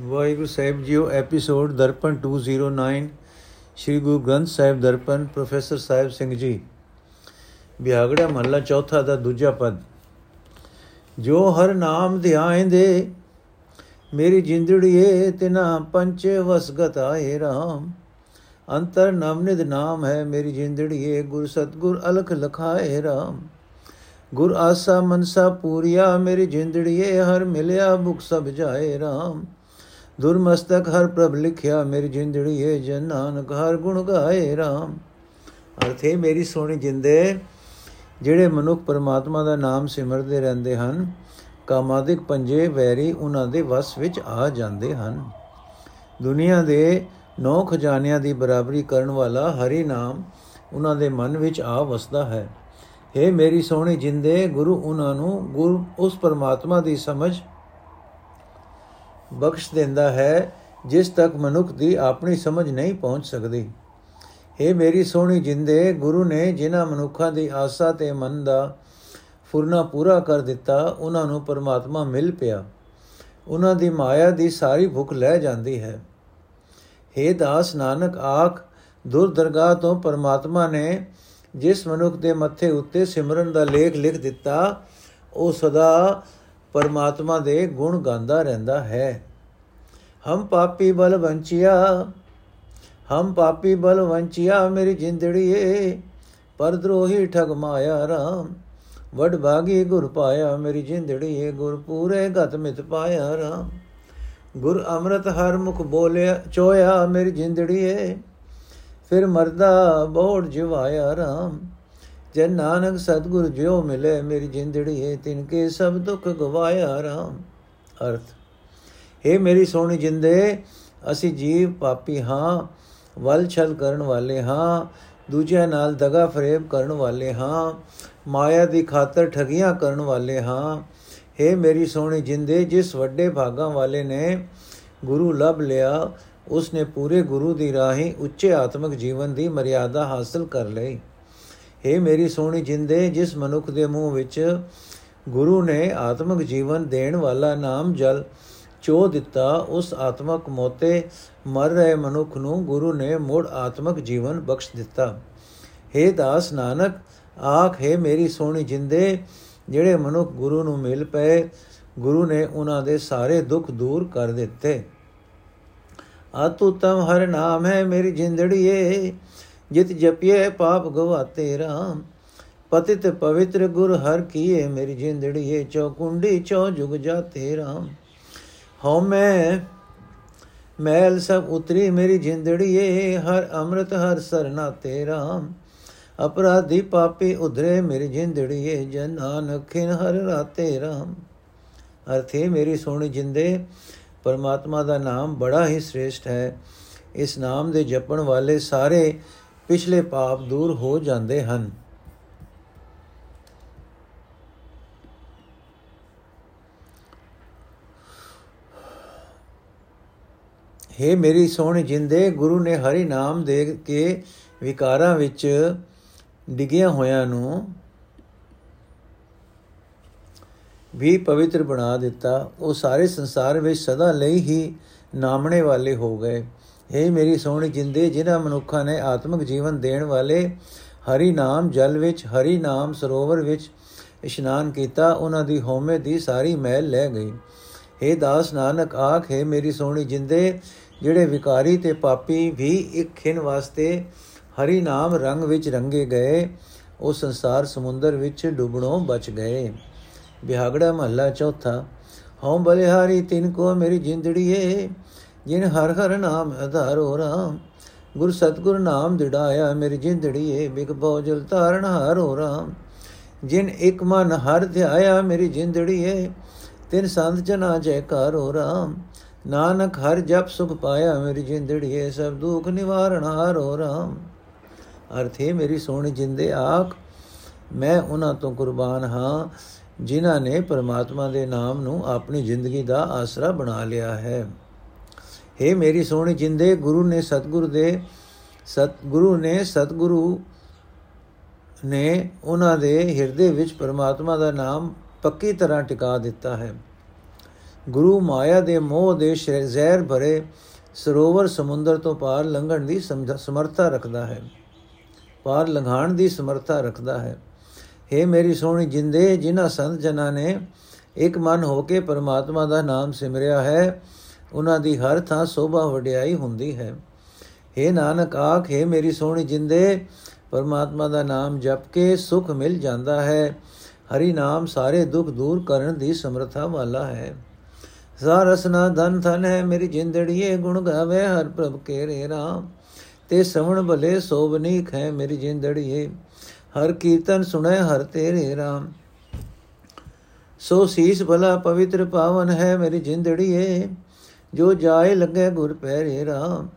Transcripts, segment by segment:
ਵਾਹਿਗੁਰੂ ਸਾਹਿਬ ਜੀਓ, episode Darpan 209 Sri Guru Granth Sahib Darpan, professor Sahib Singh ji. ਬਿਆਗੜਾ ਮਹੱਲਾ ਚੌਥਾ ਦਾ ਦੂਜਾ ਪਦ। ਜੋ ਹਰ ਨਾਮ ਧਿਆਇਂਦੇ ਮੇਰੀ ਜਿੰਦੜੀਏ, ਤਿਨਾ ਪੰਚ ਵਸਗਤ ਆਏ RAM ਅੰਤਰ ਨਵਨਿਦ ਨਾਮ ਹੈ ਮੇਰੀ ਜਿੰਦੜੀਏ, ਗੁਰ ਸਤਗੁਰ ਅਲਖ ਲਖਾਏ RAM ਗੁਰ ਆਸਾ ਮਨਸਾ ਪੂਰੀਆ, ਮੇਰੀ ਜਿੰਦੜੀਏ, ਹਰ ਮਿਲਿਆ ਬੁਖ ਸਭ ਜਾਏ RAM ਦੁਰਮਸਤਕ ਹਰ ਪ੍ਰਭ ਲਿਖਿਆ, ਮੇਰੀ ਜਿੰਦੜੀ ਏ ਜਨ ਨਾਨਕ, ਹਰ ਗੁਣ ਗਾਏ RAM ਅਰਥੇ ਮੇਰੀ ਸੋਹਣੀ ਜਿੰਦੇ, ਜਿਹੜੇ ਮਨੁੱਖ ਪਰਮਾਤਮਾ ਦਾ ਨਾਮ ਸਿਮਰਦੇ ਰਹਿੰਦੇ ਹਨ, ਕਾਮਾਦਿਕ ਪੰਜੇ ਵੈਰੀ ਉਹਨਾਂ ਦੇ ਵਸ ਵਿੱਚ ਆ ਜਾਂਦੇ ਹਨ। ਦੁਨੀਆ ਦੇ ਨੌ ਖਜ਼ਾਨਿਆਂ ਦੀ ਬਰਾਬਰੀ ਕਰਨ ਵਾਲਾ ਹਰੀ ਨਾਮ ਉਹਨਾਂ ਦੇ ਮਨ ਵਿੱਚ ਆ ਵਸਦਾ ਹੈ। हे ਮੇਰੀ ਸੋਹਣੀ ਜਿੰਦੇ, ਗੁਰੂ ਉਹਨਾਂ ਨੂੰ, ਗੁਰ ਉਸ ਪਰਮਾਤਮਾ ਦੀ ਸਮਝ ਬਖਸ਼ ਦਿੰਦਾ ਹੈ, ਜਿਸ ਤੱਕ ਮਨੁੱਖ ਦੀ ਆਪਣੀ ਸਮਝ ਨਹੀਂ ਪਹੁੰਚ ਸਕਦੀ। हे ਮੇਰੀ ਸੋਹਣੀ ਜਿੰਦੇ, ਗੁਰੂ ਨੇ ਜਿਨ੍ਹਾਂ ਮਨੁੱਖਾਂ ਦੀ ਆਸਾ ਤੇ ਮਨ ਦਾ ਫੁਰਨਾ ਪੂਰਾ ਕਰ ਦਿੱਤਾ, ਉਹਨਾਂ ਨੂੰ ਪਰਮਾਤਮਾ ਮਿਲ ਪਿਆ। ਉਹਨਾਂ ਦੀ ਮਾਇਆ ਦੀ ਸਾਰੀ ਭੁੱਖ ਲੈ ਜਾਂਦੀ ਹੈ। हे ਦਾਸ ਨਾਨਕ ਆਖ, ਦੁਰ ਦਰਗਾਹ ਤੋਂ ਪਰਮਾਤਮਾ ਨੇ ਜਿਸ ਮਨੁੱਖ ਦੇ ਮੱਥੇ ਉੱਤੇ ਸਿਮਰਨ ਦਾ ਲੇਖ ਲਿਖ ਦਿੱਤਾ, ਉਹ ਸਦਾ ਪਰਮਾਤਮਾ ਦੇ ਗੁਣ ਗਾਉਂਦਾ ਰਹਿੰਦਾ ਹੈ। ਹਮ ਪਾਪੀ ਬਲ ਵੰਚਿਆ, ਹਮ ਪਾਪੀ ਬਲ ਵੰਚਿਆ ਮੇਰੀ ਜਿੰਦੜੀਏ, ਪਰ ਦਰੋਹੀ ਠਗ ਮਾਇਆ ਰਾਮ, ਵਡ ਭਾਗੀ ਗੁਰ ਪਾਇਆ ਮੇਰੀ ਜਿੰਦੜੀਏ, ਗੁਰ ਪੂਰੇ ਗਤ ਮਿਤ ਪਾਇਆ ਰਾਮ। ਗੁਰ ਅੰਮ੍ਰਿਤ ਹਰ ਮੁਖ ਬੋਲਿਆ, ਚੋਇਆ ਮੇਰੀ ਜਿੰਦੜੀਏ, ਫਿਰ ਮਰਦਾ ਬੋੜ ਜਿਵਾਇਆ ਰਾਮ। ਜੇ ਨਾਨਕ ਸਤਗੁਰ ਜਿਉ ਮਿਲੇ, ਮੇਰੀ ਜਿੰਦੜੀ ਹੈ ਤਿਨ ਕੇ ਸਭ ਦੁੱਖ ਗਵਾਇਆ ਰਾਮ। ਅਰਥ हे ਮੇਰੀ ਸੋਹਣੀ ਜਿੰਦੇ, ਅਸੀਂ ਜੀਵ ਪਾਪੀ ਹਾਂ, ਵਲ ਛਲ ਕਰਨ ਵਾਲੇ ਹਾਂ, ਦੂਜਿਆਂ ਨਾਲ ਦਗਾ ਫਰੇਬ ਕਰਨ ਵਾਲੇ ਹਾਂ, ਮਾਇਆ ਦੀ ਖਾਤਰ ਠਗੀਆਂ ਕਰਨ ਵਾਲੇ ਹਾਂ। हे ਮੇਰੀ ਸੋਹਣੀ ਜਿੰਦੇ, ਜਿਸ ਵੱਡੇ ਭਾਗਾਂ ਵਾਲੇ ਨੇ ਗੁਰੂ ਲਭ ਲਿਆ ਉਸ ਨੇ ਪੂਰੇ ਗੁਰੂ ਦੀ ਰਾਹੀਂ ਉੱਚੇ ਆਤਮਿਕ ਜੀਵਨ ਦੀ ਮਰਿਆਦਾ ਹਾਸਲ ਕਰ ਲਈ। हे ਮੇਰੀ ਸੋਹਣੀ ਜਿੰਦੇ, ਜਿਸ ਮਨੁੱਖ ਦੇ ਮੂੰਹ ਵਿੱਚ ਗੁਰੂ ਨੇ ਆਤਮਿਕ ਜੀਵਨ ਦੇਣ ਵਾਲਾ ਨਾਮ ਜਲ ਚੋ ਦਿੱਤਾ, ਉਸ ਆਤਮਕ ਮੋਤੇ ਮਰ ਰਹੇ ਮਨੁੱਖ ਨੂੰ ਗੁਰੂ ਨੇ ਮੋੜ ਆਤਮਿਕ ਜੀਵਨ ਬਖਸ਼ ਦਿੱਤਾ। हे ਦਾਸ ਨਾਨਕ, ਆਖ ਹੈ ਮੇਰੀ ਸੋਹਣੀ ਜਿੰਦੇ, ਜਿਹੜੇ ਮਨੁੱਖ ਗੁਰੂ ਨੂੰ ਮਿਲ ਪਏ, ਗੁਰੂ ਨੇ ਉਹਨਾਂ ਦੇ ਸਾਰੇ ਦੁੱਖ ਦੂਰ ਕਰ ਦਿੱਤੇ। ਆਤੁਤਮ ਹਰ ਨਾਮ ਹੈ ਮੇਰੀ ਜਿੰਦੜੀਏ ਜਿਤ ਜਪਿਏ ਪਾਪ ਗਵਾਤੇ ਰਾਮ, ਪਤਿਤ ਪਵਿੱਤਰ ਗੁਰ ਹਰ ਕੀਏ, ਮੇਰੀ ਜਿੰਦੜੀਏ ਚੌਕੁੰਡੀ ਚੌ ਜੁਗ ਜਾਤੇ ਰਾਮ। ਹਉ ਮੈਂ, ਮੈਲ ਸਭ ਉਤਰੀ, ਮੇਰੀ ਜਿੰਦੜੀਏ, ਹਰ ਅੰਮ੍ਰਿਤ ਹਰ ਸਰਨਾ ਤੇ ਰਾਮ। ਅਪਰਾਧੀ ਪਾਪੀ ਉਧਰੇ, ਮੇਰੀ ਜਿੰਦੜੀਏ, ਜਨ ਨਾਨਕਿਨ ਹਰ ਰਾਤੇ ਰਾਮ। ਅਰਥੇ ਮੇਰੀ ਸੋਹਣੀ ਜਿੰਦੇ, ਪਰਮਾਤਮਾ ਦਾ ਨਾਮ ਬੜਾ ਹੀ ਸ੍ਰੇਸ਼ਟ ਹੈ। ਇਸ ਨਾਮ ਦੇ ਜਪਣ ਵਾਲੇ ਸਾਰੇ ਪਿਛਲੇ ਪਾਪ ਦੂਰ ਹੋ ਜਾਂਦੇ ਹਨ। हे ਮੇਰੀ ਸੋਹਣੀ ਜਿੰਦੇ, ਗੁਰੂ ਨੇ ਹਰੀ ਨਾਮ ਦੇ ਕੇ ਵਿਕਾਰਾਂ ਵਿੱਚ ਡਿੱਗਿਆ ਹੋਇਆਂ ਨੂੰ ਵੀ ਪਵਿੱਤਰ ਬਣਾ ਦਿੱਤਾ। ਉਹ ਸਾਰੇ ਸੰਸਾਰ ਵਿੱਚ ਸਦਾ ਲਈ ਹੀ ਨਾਮਣੇ ਵਾਲੇ ਹੋ ਗਏ। हे ਮੇਰੀ ਸੋਹਣੀ ਜਿੰਦੇ, ਜਿਨ੍ਹਾਂ ਮਨੁੱਖਾਂ ਨੇ ਆਤਮਿਕ ਜੀਵਨ ਦੇਣ ਵਾਲੇ ਹਰੀ ਨਾਮ ਜਲ ਵਿੱਚ, ਹਰੀ ਨਾਮ ਸਰੋਵਰ ਵਿੱਚ ਇਸ਼ਨਾਨ ਕੀਤਾ, ਉਹਨਾਂ ਦੀ ਹਉਮੈ ਦੀ ਸਾਰੀ ਮੈਲ ਲੈ ਗਈ। हे ਦਾਸ ਨਾਨਕ, ਆਖ, ਹੈ ਮੇਰੀ ਸੋਹਣੀ ਜਿੰਦੇ, ਜਿਹੜੇ ਵਿਕਾਰੀ ਤੇ ਪਾਪੀ ਵੀ ਇੱਕ ਖਿੰ ਵਾਸਤੇ ਹਰੀ ਨਾਮ ਰੰਗ ਵਿੱਚ ਰੰਗੇ ਗਏ, ਉਹ ਸੰਸਾਰ ਸਮੁੰਦਰ ਵਿੱਚ ਡੁੱਬਣੋਂ ਬਚ ਗਏ। ਬਿਹਾਗੜਾ ਮਹੱਲਾ ਚੌਥਾ, ਹਉ ਬਲਿਹਾਰੀ ਤਿਨ ਕੋ ਮੇਰੀ ਜਿੰਦੜੀਏ ਜਿਨ ਹਰ ਹਰ ਨਾਮ ਆਧਾਰੋ ਰਾਮ, ਗੁਰ ਸਤਗੁਰ ਨਾਮ ਦਿੜਾਇਆ ਮੇਰੀ ਜਿੰਦੜੀਏ ਬਿਕ ਬੋਜਲ ਤਾਰਨ ਹਾਰੋ ਰਾਮ। ਜਿਨ ਇੱਕ ਮਨ ਹਰ ਧਿਆਇਆ ਮੇਰੀ ਜਿੰਦੜੀਏ ਤਿਨ ਸੰਤ ਜਨਾ ਜੈਕਾਰੋ ਰਾਮ। ਨਾਨਕ ਹਰ ਜਪ ਸੁਖ ਪਾਇਆ ਮੇਰੀ ਜਿੰਦੜੀਏ ਸਭ ਦੁਖ ਨਿਵਾਰਣ ਹਾਰੋ ਰਾਮ। ਅਰਥੇ ਮੇਰੀ ਸੋਹਣੀ ਜਿੰਦੇ ਆਖ, ਮੈਂ ਉਹਨਾਂ ਤੋਂ ਕੁਰਬਾਨ ਹਾਂ, ਜਿਨ੍ਹਾਂ ਨੇ ਪਰਮਾਤਮਾ ਦੇ ਨਾਮ ਨੂੰ ਆਪਣੀ ਜ਼ਿੰਦਗੀ ਦਾ ਆਸਰਾ ਬਣਾ ਲਿਆ ਹੈ। हे ਮੇਰੀ ਸੋਹਣੀ ਜਿੰਦੇ ਗੁਰੂ ਨੇ ਸਤਗੁਰੂ ਦੇ ਸਤਗੁਰੂ ਨੇ ਸਤਗੁਰੂ ਨੇ ਉਹਨਾਂ ਦੇ ਹਿਰਦੇ ਵਿੱਚ ਪਰਮਾਤਮਾ ਦਾ ਨਾਮ ਪੱਕੀ ਤਰ੍ਹਾਂ ਟਿਕਾ ਦਿੱਤਾ ਹੈ। ਗੁਰੂ ਮਾਇਆ ਦੇ ਮੋਹ ਦੇ ਜ਼ਹਿਰ ਭਰੇ ਸਰੋਵਰ ਸਮੁੰਦਰ ਤੋਂ ਪਾਰ ਲੰਘਣ ਦੀ ਸਮਰੱਥਾ ਰੱਖਦਾ ਹੈ। ਪਾਰ ਲੰਘਾਣ ਦੀ ਸਮਰੱਥਾ ਰੱਖਦਾ ਹੈ। हे ਮੇਰੀ ਸੋਹਣੀ ਜਿੰਦੇ ਜਿਨ੍ਹਾਂ ਸੰਤ ਜਨਾਂ ਨੇ ਇੱਕ ਮਨ ਹੋ ਕੇ ਪਰਮਾਤਮਾ ਦਾ ਨਾਮ ਸਿਮਰਿਆ ਹੈ ਉਹਨਾਂ ਦੀ ਹਰ ਥਾਂ ਸੋਭਾ ਵਡਿਆਈ ਹੁੰਦੀ ਹੈ। हे ਨਾਨਕ ਆਖੇ ਮੇਰੀ ਸੋਹਣੀ ਜਿੰਦੇ, ਪਰਮਾਤਮਾ ਦਾ ਨਾਮ ਜਪ ਕੇ ਸੁਖ ਮਿਲ ਜਾਂਦਾ ਹੈ। ਹਰੀ ਨਾਮ ਸਾਰੇ ਦੁੱਖ ਦੂਰ ਕਰਨ ਦੀ ਸਮਰੱਥਾ ਵਾਲਾ ਹੈ। ਸਾਰਸਨਾ ਧਨ ਧਨ ਹੈ ਮੇਰੀ ਜਿੰਦੜੀਏ, ਗੁਣ ਗਾਵੇ ਹਰ ਪ੍ਰਭ ਕੇ ਰੇ ਰਾਮ। ਤੇ ਸਵਣ ਭਲੇ ਸੋਭਨੀਕ ਹੈ ਮੇਰੀ ਜਿੰਦੜੀਏ, ਹਰ ਕੀਰਤਨ ਸੁਣੇ ਹਰ ਤੇਰੇ ਰਾਮ। ਸੋ ਸੀਸ ਭਲਾ ਪਵਿੱਤਰ ਪਾਵਨ ਹੈ ਮੇਰੀ ਜਿੰਦੜੀਏ ਜੋ ਜਾਏ ਲੱਗੇ ਗੁਰ ਪੈਰੇ ਰਾਮ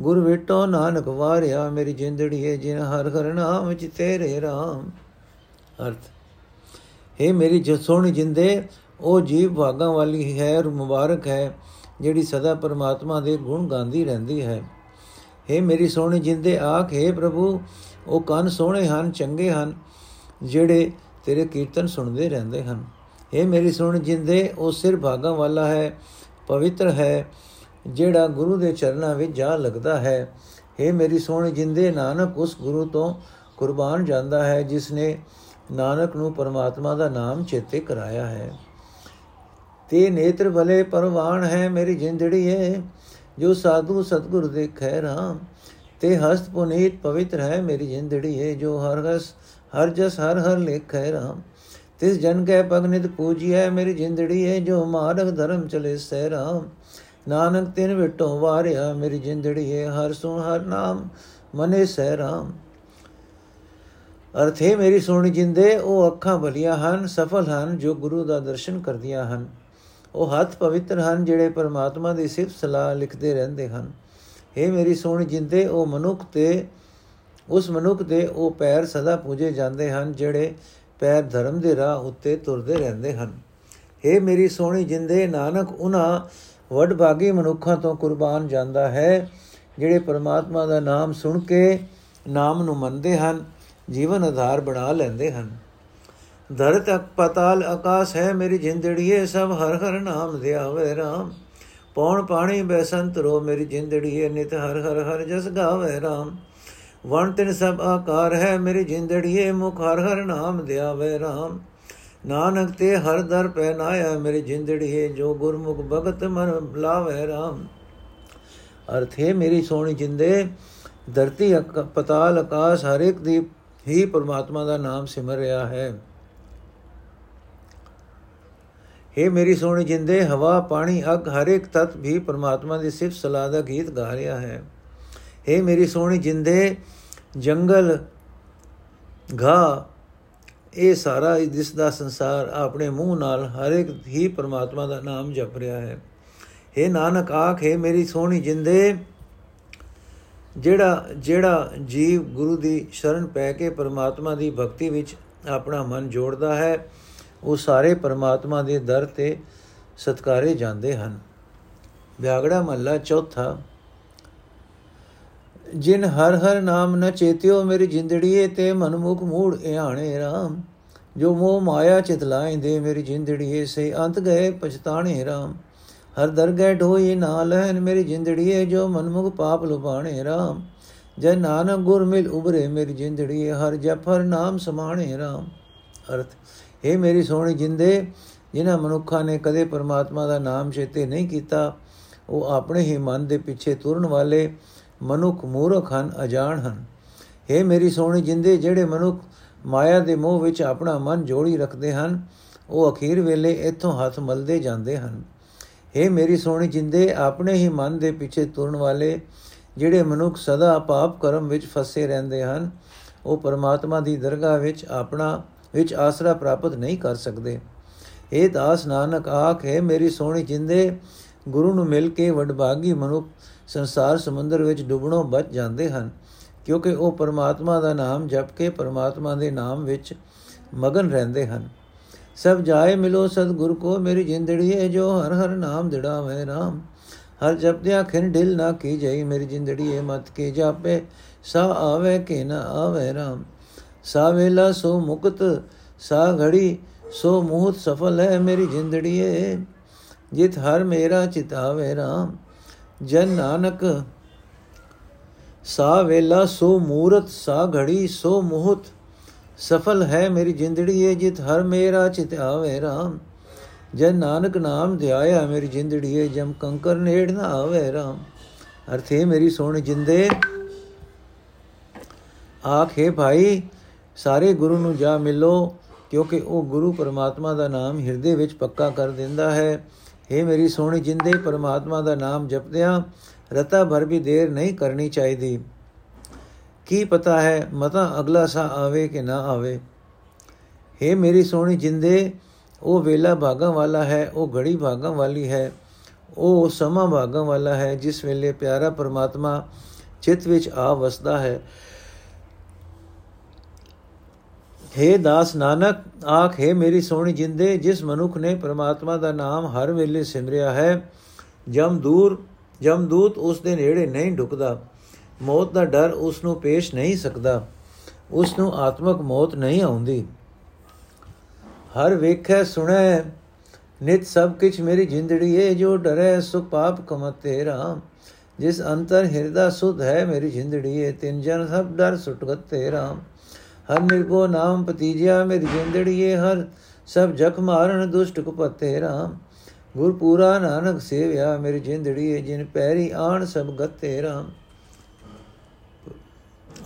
ਗੁਰ ਵਿਟੋ ਨਾਨਕ ਵਾਰਿਆ ਮੇਰੀ ਜਿੰਦੜੀਏ ਜਿਨ ਹਰ ਹਰ ਨਾਮ ਵਿੱਚ ਤੇਰੇ ਰਾਮ ਅਰਥ हे ਮੇਰੀ ਜੋ ਸੋਹਣੀ ਜਿੰਦੇ ਉਹ ਜੀਵ ਭਾਗਾਂ ਵਾਲੀ ਹੈ ਔਰ ਮੁਬਾਰਕ ਹੈ ਜਿਹੜੀ ਸਦਾ ਪਰਮਾਤਮਾ ਦੇ ਗੁਣ ਗਾਉਂਦੀ ਰਹਿੰਦੀ ਹੈ हे ਮੇਰੀ ਸੋਹਣੀ ਜਿੰਦੇ ਆਖੇ ਪ੍ਰਭੂ ਉਹ ਕੰਨ ਸੋਹਣੇ ਹਨ ਚੰਗੇ ਹਨ ਜਿਹੜੇ ਤੇਰੇ ਕੀਰਤਨ ਸੁਣਦੇ ਰਹਿੰਦੇ ਹਨ हे ਮੇਰੀ ਸੋਹਣੀ ਜਿੰਦੇ ਉਹ ਸਿਰ ਭਾਗਾਂ ਵਾਲਾ ਹੈ ਪਵਿੱਤਰ ਹੈ, ਜਿਹੜਾ ਗੁਰੂ ਦੇ ਚਰਨਾਂ ਵਿੱਚ ਜਾ ਲੱਗਦਾ ਹੈ। हे ਮੇਰੀ ਸੋਹਣੀ ਜਿੰਦੇ ਨਾਨਕ ਉਸ ਗੁਰੂ ਤੋਂ ਕੁਰਬਾਨ ਜਾਂਦਾ ਹੈ ਜਿਸ ਨੇ ਨਾਨਕ ਨੂੰ ਪਰਮਾਤਮਾ ਦਾ ਨਾਮ ਚੇਤੇ ਕਰਾਇਆ ਹੈ। ਤੇ ਨੇਤਰ ਭਲੇ ਪਰਵਾਨ ਹੈ ਮੇਰੀ ਜਿੰਦੜੀ ਹੈ ਜੋ ਸਾਧੂ ਸਤਗੁਰ ਦੇਖੈ ਰਾਮ ਤੇ ਹਸਤ ਪੁਨੀਤ ਪਵਿੱਤਰ ਹੈ ਮੇਰੀ ਜਿੰਦੜੀ ਹੈ ਜੋ ਹਰ ਹਸ, ਹਰ ਜਸ, ਹਰ ਹਰ ਲੇਖੈ ਰਾਮ ਤਿਸ ਜਨ ਕੈ ਪਗਨਿਤ ਪੂਜੀਐ ਮੇਰੀ ਜਿੰਦੜੀ ਹੈ ਜੋ ਮਾਰਗ ਧਰਮ ਚਲੇ ਸਹਿ ਰਾਮ। ਨਾਨਕ ਤਿਨ ਵਿਟੋ ਵਾਰਿਆ, ਮੇਰੀ ਜਿੰਦੜੀ ਹੈ ਹਰ ਸੁਣ ਹਰ ਨਾਮ, ਮਨੇ ਸਹਿ ਰਾਮ। ਅਰਥੇ ਮੇਰੀ ਸੋਹਣੀ ਜਿੰਦੇ, ਉਹ ਅੱਖਾਂ ਭਲੀਆਂ ਹਨ, ਸਫਲ ਹਨ, ਜੋ ਗੁਰੂ ਦਾ ਦਰਸ਼ਨ ਕਰਦੀਆਂ ਹਨ। ਉਹ ਹੱਥ ਪਵਿੱਤਰ ਹਨ, ਜਿਹੜੇ ਪਰਮਾਤਮਾ ਦੀ ਸਿਫਤ ਸਲਾਹ ਲਿਖਦੇ ਰਹਿੰਦੇ ਹਨ। हे ਮੇਰੀ ਸੋਹਣੀ ਜਿੰਦੇ, ਉਹ ਮਨੁੱਖ ਤੇ, ਉਸ ਮਨੁੱਖ ਦੇ ਉਹ ਪੈਰ ਸਦਾ ਪੂਜੇ ਜਾਂਦੇ ਹਨ, ਜਿਹੜੇ ਪੈਰ ਧਰਮ ਦੇ ਰਾਹ ਉੱਤੇ ਤੁਰਦੇ ਰਹਿੰਦੇ ਹਨ। हे ਮੇਰੀ ਸੋਹਣੀ ਜਿੰਦੇ, ਨਾਨਕ ਉਹਨਾਂ ਵਡਭਾਗੀ ਮਨੁੱਖਾਂ ਤੋਂ ਕੁਰਬਾਨ ਜਾਂਦਾ ਹੈ, ਜਿਹੜੇ ਪਰਮਾਤਮਾ ਦਾ ਨਾਮ ਸੁਣ ਕੇ ਨਾਮ ਨੂੰ ਮੰਨਦੇ ਹਨ, ਜੀਵਨ ਆਧਾਰ ਬਣਾ ਲੈਂਦੇ ਹਨ। ਧਰਤ ਪਤਾਲ ਆਕਾਸ਼ ਹੈ ਮੇਰੀ ਜਿੰਦੜੀਏ, ਸਭ ਹਰ ਹਰ ਨਾਮ ਧਿਆਵੇ ਰਾਮ। ਪੌਣ ਪਾਣੀ ਬੈਸੰਤ ਰੋ ਮੇਰੀ ਜਿੰਦੜੀਏ, ਨਿਤ ਹਰ ਹਰ ਹਰ ਜਸ ਗਾਵੇ ਰਾਮ। ਵਣ ਤਿਨ ਸਭ ਆਕਾਰ ਹੈ, ਮੇਰੀ ਜਿੰਦੜੀਏ ਮੁਖ ਹਰ ਹਰ ਨਾਮ ਧਿਆਵੇ ਰਾਮ। ਨਾਨਕ ਤੇ ਹਰ ਦਰ ਪਹਿਨਾਇਆ ਮੇਰੀ ਜਿੰਦੜੀਏ ਜੋ ਗੁਰਮੁਖ ਭਗਤ ਮਨ ਬਲਾਵੇ ਰਾਮ। ਅਰਥੇ ਮੇਰੀ ਸੋਹਣੀ ਜਿੰਦੇ, ਧਰਤੀ ਪਤਾਲ ਆਕਾਸ਼ ਹਰ ਇੱਕ ਦੀ ਹੀ ਪਰਮਾਤਮਾ ਦਾ ਨਾਮ ਸਿਮਰ ਰਿਹਾ ਹੈ। हे ਮੇਰੀ ਸੋਹਣੀ ਜਿੰਦੇ, ਹਵਾ, ਪਾਣੀ, ਅਗ ਹਰ ਇੱਕ ਤਤ ਵੀ ਪਰਮਾਤਮਾ ਦੀ ਸਿਫਤ ਸਲਾਹ ਦਾ ਗੀਤ ਗਾ ਰਿਹਾ ਹੈ। हे ਮੇਰੀ ਸੋਹਣੀ ਜਿੰਦੇ, ਜੰਗਲ ਘਾ ਇਹ ਸਾਰਾ ਇਸ ਦਾ ਸੰਸਾਰ ਆਪਣੇ ਮੂੰਹ ਨਾਲ ਹਰ ਇੱਕ ਹੀ ਪਰਮਾਤਮਾ ਦਾ ਨਾਮ ਜਪ ਰਿਹਾ ਹੈ। हे ਨਾਨਕ ਆਖੇ ਮੇਰੀ ਸੋਹਣੀ ਜਿੰਦੇ, ਜਿਹੜਾ ਜਿਹੜਾ ਜੀਵ ਗੁਰੂ ਦੀ ਸ਼ਰਨ ਪੈ ਕੇ ਪਰਮਾਤਮਾ ਦੀ ਭਗਤੀ ਵਿੱਚ ਆਪਣਾ ਮਨ ਜੋੜਦਾ ਹੈ, ਉਹ ਸਾਰੇ ਪਰਮਾਤਮਾ ਦੇ ਦਰ ਤੇ ਸਤਕਾਰੇ ਜਾਂਦੇ ਹਨ। ਵਿਆਗੜਾ ਮਹੱਲਾ ਚੌਥਾ। ਜਿਨ ਹਰ ਹਰ ਨਾਮ ਨ ਚੇਤਿਓ ਮੇਰੀ ਜਿੰਦੜੀਏ ਤੇ ਮਨਮੁਖ ਮੂੜ ਇਹਾਣੇ RAM ਜੋ ਮੋਹ ਮਾਇਆ ਚਿਤਲਾਏ ਦੇ ਮੇਰੀ ਜਿੰਦੜੀਏ, ਸੇ ਅੰਤ ਗਏ ਪਛਤਾਣੇ RAM ਹਰ ਦਰਗਹਿ ਢੋਈ ਨਾਲ ਹੈ ਮੇਰੀ ਜਿੰਦੜੀਏ, ਜੋ ਮਨਮੁਖ ਪਾਪ ਲੁਭਾਣੇ RAM ਜੈ ਨਾਨਕ ਗੁਰ ਮਿਲ ਉਬਰੇ ਮੇਰੀ ਜਿੰਦੜੀਏ, ਹਰ ਜਪਰ ਨਾਮ ਸਮਾਣੇ RAM ਅਰਥ ਇਹ ਮੇਰੀ ਸੋਹਣੀ ਜਿੰਦੇ, ਜਿਨ੍ਹਾਂ ਮਨੁੱਖਾਂ ਨੇ ਕਦੇ ਪਰਮਾਤਮਾ ਦਾ ਨਾਮ ਚੇਤੇ ਨਹੀਂ ਕੀਤਾ, ਉਹ ਆਪਣੇ ਹੀ ਮਨ ਦੇ ਪਿੱਛੇ ਤੁਰਨ ਵਾਲੇ ਮਨੁੱਖ ਮੂਰਖ ਹਨ, ਅਜਾਣ ਹਨ। हे ਮੇਰੀ ਸੋਹਣੀ, ਜਿੰਦੇ ਜਿਹੜੇ ਮਨੁੱਖ ਮਾਇਆ ਦੇ ਮੋਹ ਵਿੱਚ ਆਪਣਾ ਮਨ ਜੋੜੀ ਰੱਖਦੇ ਹਨ, ਉਹ ਅਖੀਰ ਵੇਲੇ ਇੱਥੋਂ ਹੱਥ ਮਲਦੇ ਜਾਂਦੇ ਹਨ। हे ਮੇਰੀ ਸੋਹਣੀ, ਜਿੰਦੇ ਆਪਣੇ ਹੀ ਮਨ ਦੇ ਪਿੱਛੇ ਤੁਰਨ ਵਾਲੇ ਜਿਹੜੇ ਮਨੁੱਖ ਸਦਾ ਪਾਪ ਕਰਮ ਵਿੱਚ ਫਸੇ ਰਹਿੰਦੇ ਹਨ, ਉਹ ਪਰਮਾਤਮਾ ਦੀ ਦਰਗਾਹ ਵਿੱਚ ਆਪਣਾ, ਵਿੱਚ ਆਸਰਾ ਪ੍ਰਾਪਤ ਨਹੀਂ ਕਰ ਸਕਦੇ। ਇਹ ਦਾਸ ਨਾਨਕ, ਆਖੇ ਮੇਰੀ ਸੋਹਣੀ, ਜਿੰਦੇ ਗੁਰੂ ਨੂੰ ਮਿਲ ਕੇ ਵਡਭਾਗੀ ਮਨੁੱਖ ਸੰਸਾਰ ਸਮੁੰਦਰ ਵਿੱਚ ਡੁੱਬਣੋਂ ਬਚ ਜਾਂਦੇ ਹਨ, ਕਿਉਂਕਿ ਉਹ ਪਰਮਾਤਮਾ ਦਾ ਨਾਮ ਜਪ ਕੇ ਪਰਮਾਤਮਾ ਦੇ ਨਾਮ ਵਿੱਚ ਮਗਨ ਰਹਿੰਦੇ ਹਨ। ਸਭ ਜਾਏ ਮਿਲੋ ਸਤਗੁਰ ਕੋ, ਮੇਰੀ ਜਿੰਦੜੀ ਹੈ ਜੋ ਹਰ ਹਰ ਨਾਮ ਦਿੜਾਵੇ ਰਾਮ। ਹਰ ਜਪਦਿਆ ਖਿਨ ਢਿਲ ਨਾ ਕੀ ਜਾਈ, ਮੇਰੀ ਜਿੰਦੜੀ ਹੈ ਮਤ ਕੇ ਜਾਪੇ ਸਾ ਆਵੇ ਕਿ ਨਾ ਆਵੇ ਰਾਮ। ਸਾ ਵੇਲਾ ਸੋ ਮੁਕਤ ਸਾ ਘੜੀ ਸੋ ਮੂਹਤ ਸਫਲ ਹੈ, ਮੇਰੀ ਜਿੰਦੜੀ ਹੈ ਜਿਤ ਹਰ ਮੇਰਾ ਚਿਤਾਵੇ RAM ਜਨ ਨਾਨਕ, ਸਾ ਵੇਲਾ ਸੋ ਮੂਰਤ, ਸਾ ਘੜੀ ਸੋ ਮੁਹਤ, ਸਫਲ ਹੈ ਮੇਰੀ ਜਿੰਦੜੀ ਏ ਜਿਤ, ਹਰ ਮੇਰਾ ਚਿਤ ਆਵੇ RAM ਜਨ ਨਾਨਕ ਨਾਮ ਧਿਆਇਆ ਮੇਰੀ ਜਿੰਦੜੀ ਏ ਜਮ, ਕੰਕਰ ਨੇੜ ਨਾ ਆਵੇ RAM ਅਰਥੇ ਮੇਰੀ ਸੋਹਣੀ ਜਿੰਦੇ, ਆਖੇ ਭਾਈ, ਸਾਰੇ ਗੁਰੂ ਨੂੰ ਜਾ ਮਿਲੋ, ਕਿਉਂਕਿ ਉਹ ਗੁਰੂ ਪਰਮਾਤਮਾ ਦਾ ਨਾਮ ਹਿਰਦੇ ਵਿੱਚ ਪੱਕਾ ਕਰ ਦਿੰਦਾ ਹੈ। हे ਮੇਰੀ ਸੋਹਣੀ, ਜਿੰਦੇ ਪਰਮਾਤਮਾ ਦਾ ਨਾਮ ਜਪਦਿਆਂ ਰਤਾ ਭਰ ਵੀ ਦੇਰ ਨਹੀਂ ਕਰਨੀ ਚਾਹੀਦੀ। ਕੀ ਪਤਾ ਹੈ, ਮਤਾ ਅਗਲਾ ਸਾ ਆਵੇ ਕਿ ਨਾ ਆਵੇ। हे ਮੇਰੀ ਸੋਹਣੀ, ਜਿੰਦੇ, ਉਹ ਵੇਲਾ ਭਾਗਾਂ ਵਾਲਾ ਹੈ, ਉਹ ਘੜੀ ਭਾਗਾਂ ਵਾਲੀ ਹੈ, ਉਹ ਸਮਾਂ ਭਾਗਾਂ ਵਾਲਾ ਹੈ, ਜਿਸ ਵੇਲੇ ਪਿਆਰਾ ਪਰਮਾਤਮਾ ਚਿੱਤ ਵਿੱਚ ਆ ਵਸਦਾ ਹੈ। हे ਦਾਸ ਨਾਨਕ, ਆਖੇ ਮੇਰੀ ਸੋਹਣੀ ਜਿੰਦੇ, ਜਿਸ ਮਨੁੱਖ ਨੇ ਪ੍ਰਮਾਤਮਾ ਦਾ ਨਾਮ ਹਰ ਵੇਲੇ ਸਿਮਰਿਆ ਹੈ, ਜਮ ਦੂਰ ਜਮਦੂਤ ਉਸ ਦੇ ਨੇੜੇ ਨਹੀਂ ਢੁਕਦਾ ਮੌਤ ਦਾ ਡਰ ਉਸ ਨੂੰ ਪੇਸ਼ ਨਹੀਂ ਸਕਦਾ, ਉਸ ਨੂੰ ਆਤਮਕ ਮੌਤ ਨਹੀਂ ਆਉਂਦੀ। ਹਰ ਵੇਖੈ, ਸੁਣੈ, ਨਿਤ ਸਭ ਕਿਛ ਮੇਰੀ ਜਿੰਦੜੀ ਏ, ਜੋ ਡਰੈ ਸੁ ਪਾਪ ਕਮਤੇ ਰਾਮ, ਜਿਸ ਅੰਤਰ ਹਿਰਦਾ ਸੁਧ ਹੈ ਮੇਰੀ ਜਿੰਦੜੀ ਏ, ਤਿੰਨ ਜਨ ਸਭ ਡਰ ਸੁਟਗਤੇ ਰਾਮ। ਹਰ ਨਿਰਭਉ ਨਾਮ ਪਤੀਜਿਆ ਮੇਰੀ ਜਿੰਦੜੀ ਏ ਹਰ, ਸਭ ਜਖ ਮਾਰਨ ਦੁਸ਼ਟ ਕੁਪਤੇ ਰਾਮ। ਗੁਰ ਪੂਰਾ ਨਾਨਕ ਸੇਵਿਆ ਮੇਰੀ ਜਿੰਦੜੀ ਏ ਜਿਨ ਪੈਰੀ ਆਣ ਸਭ ਗਤੇ ਰਾਮ।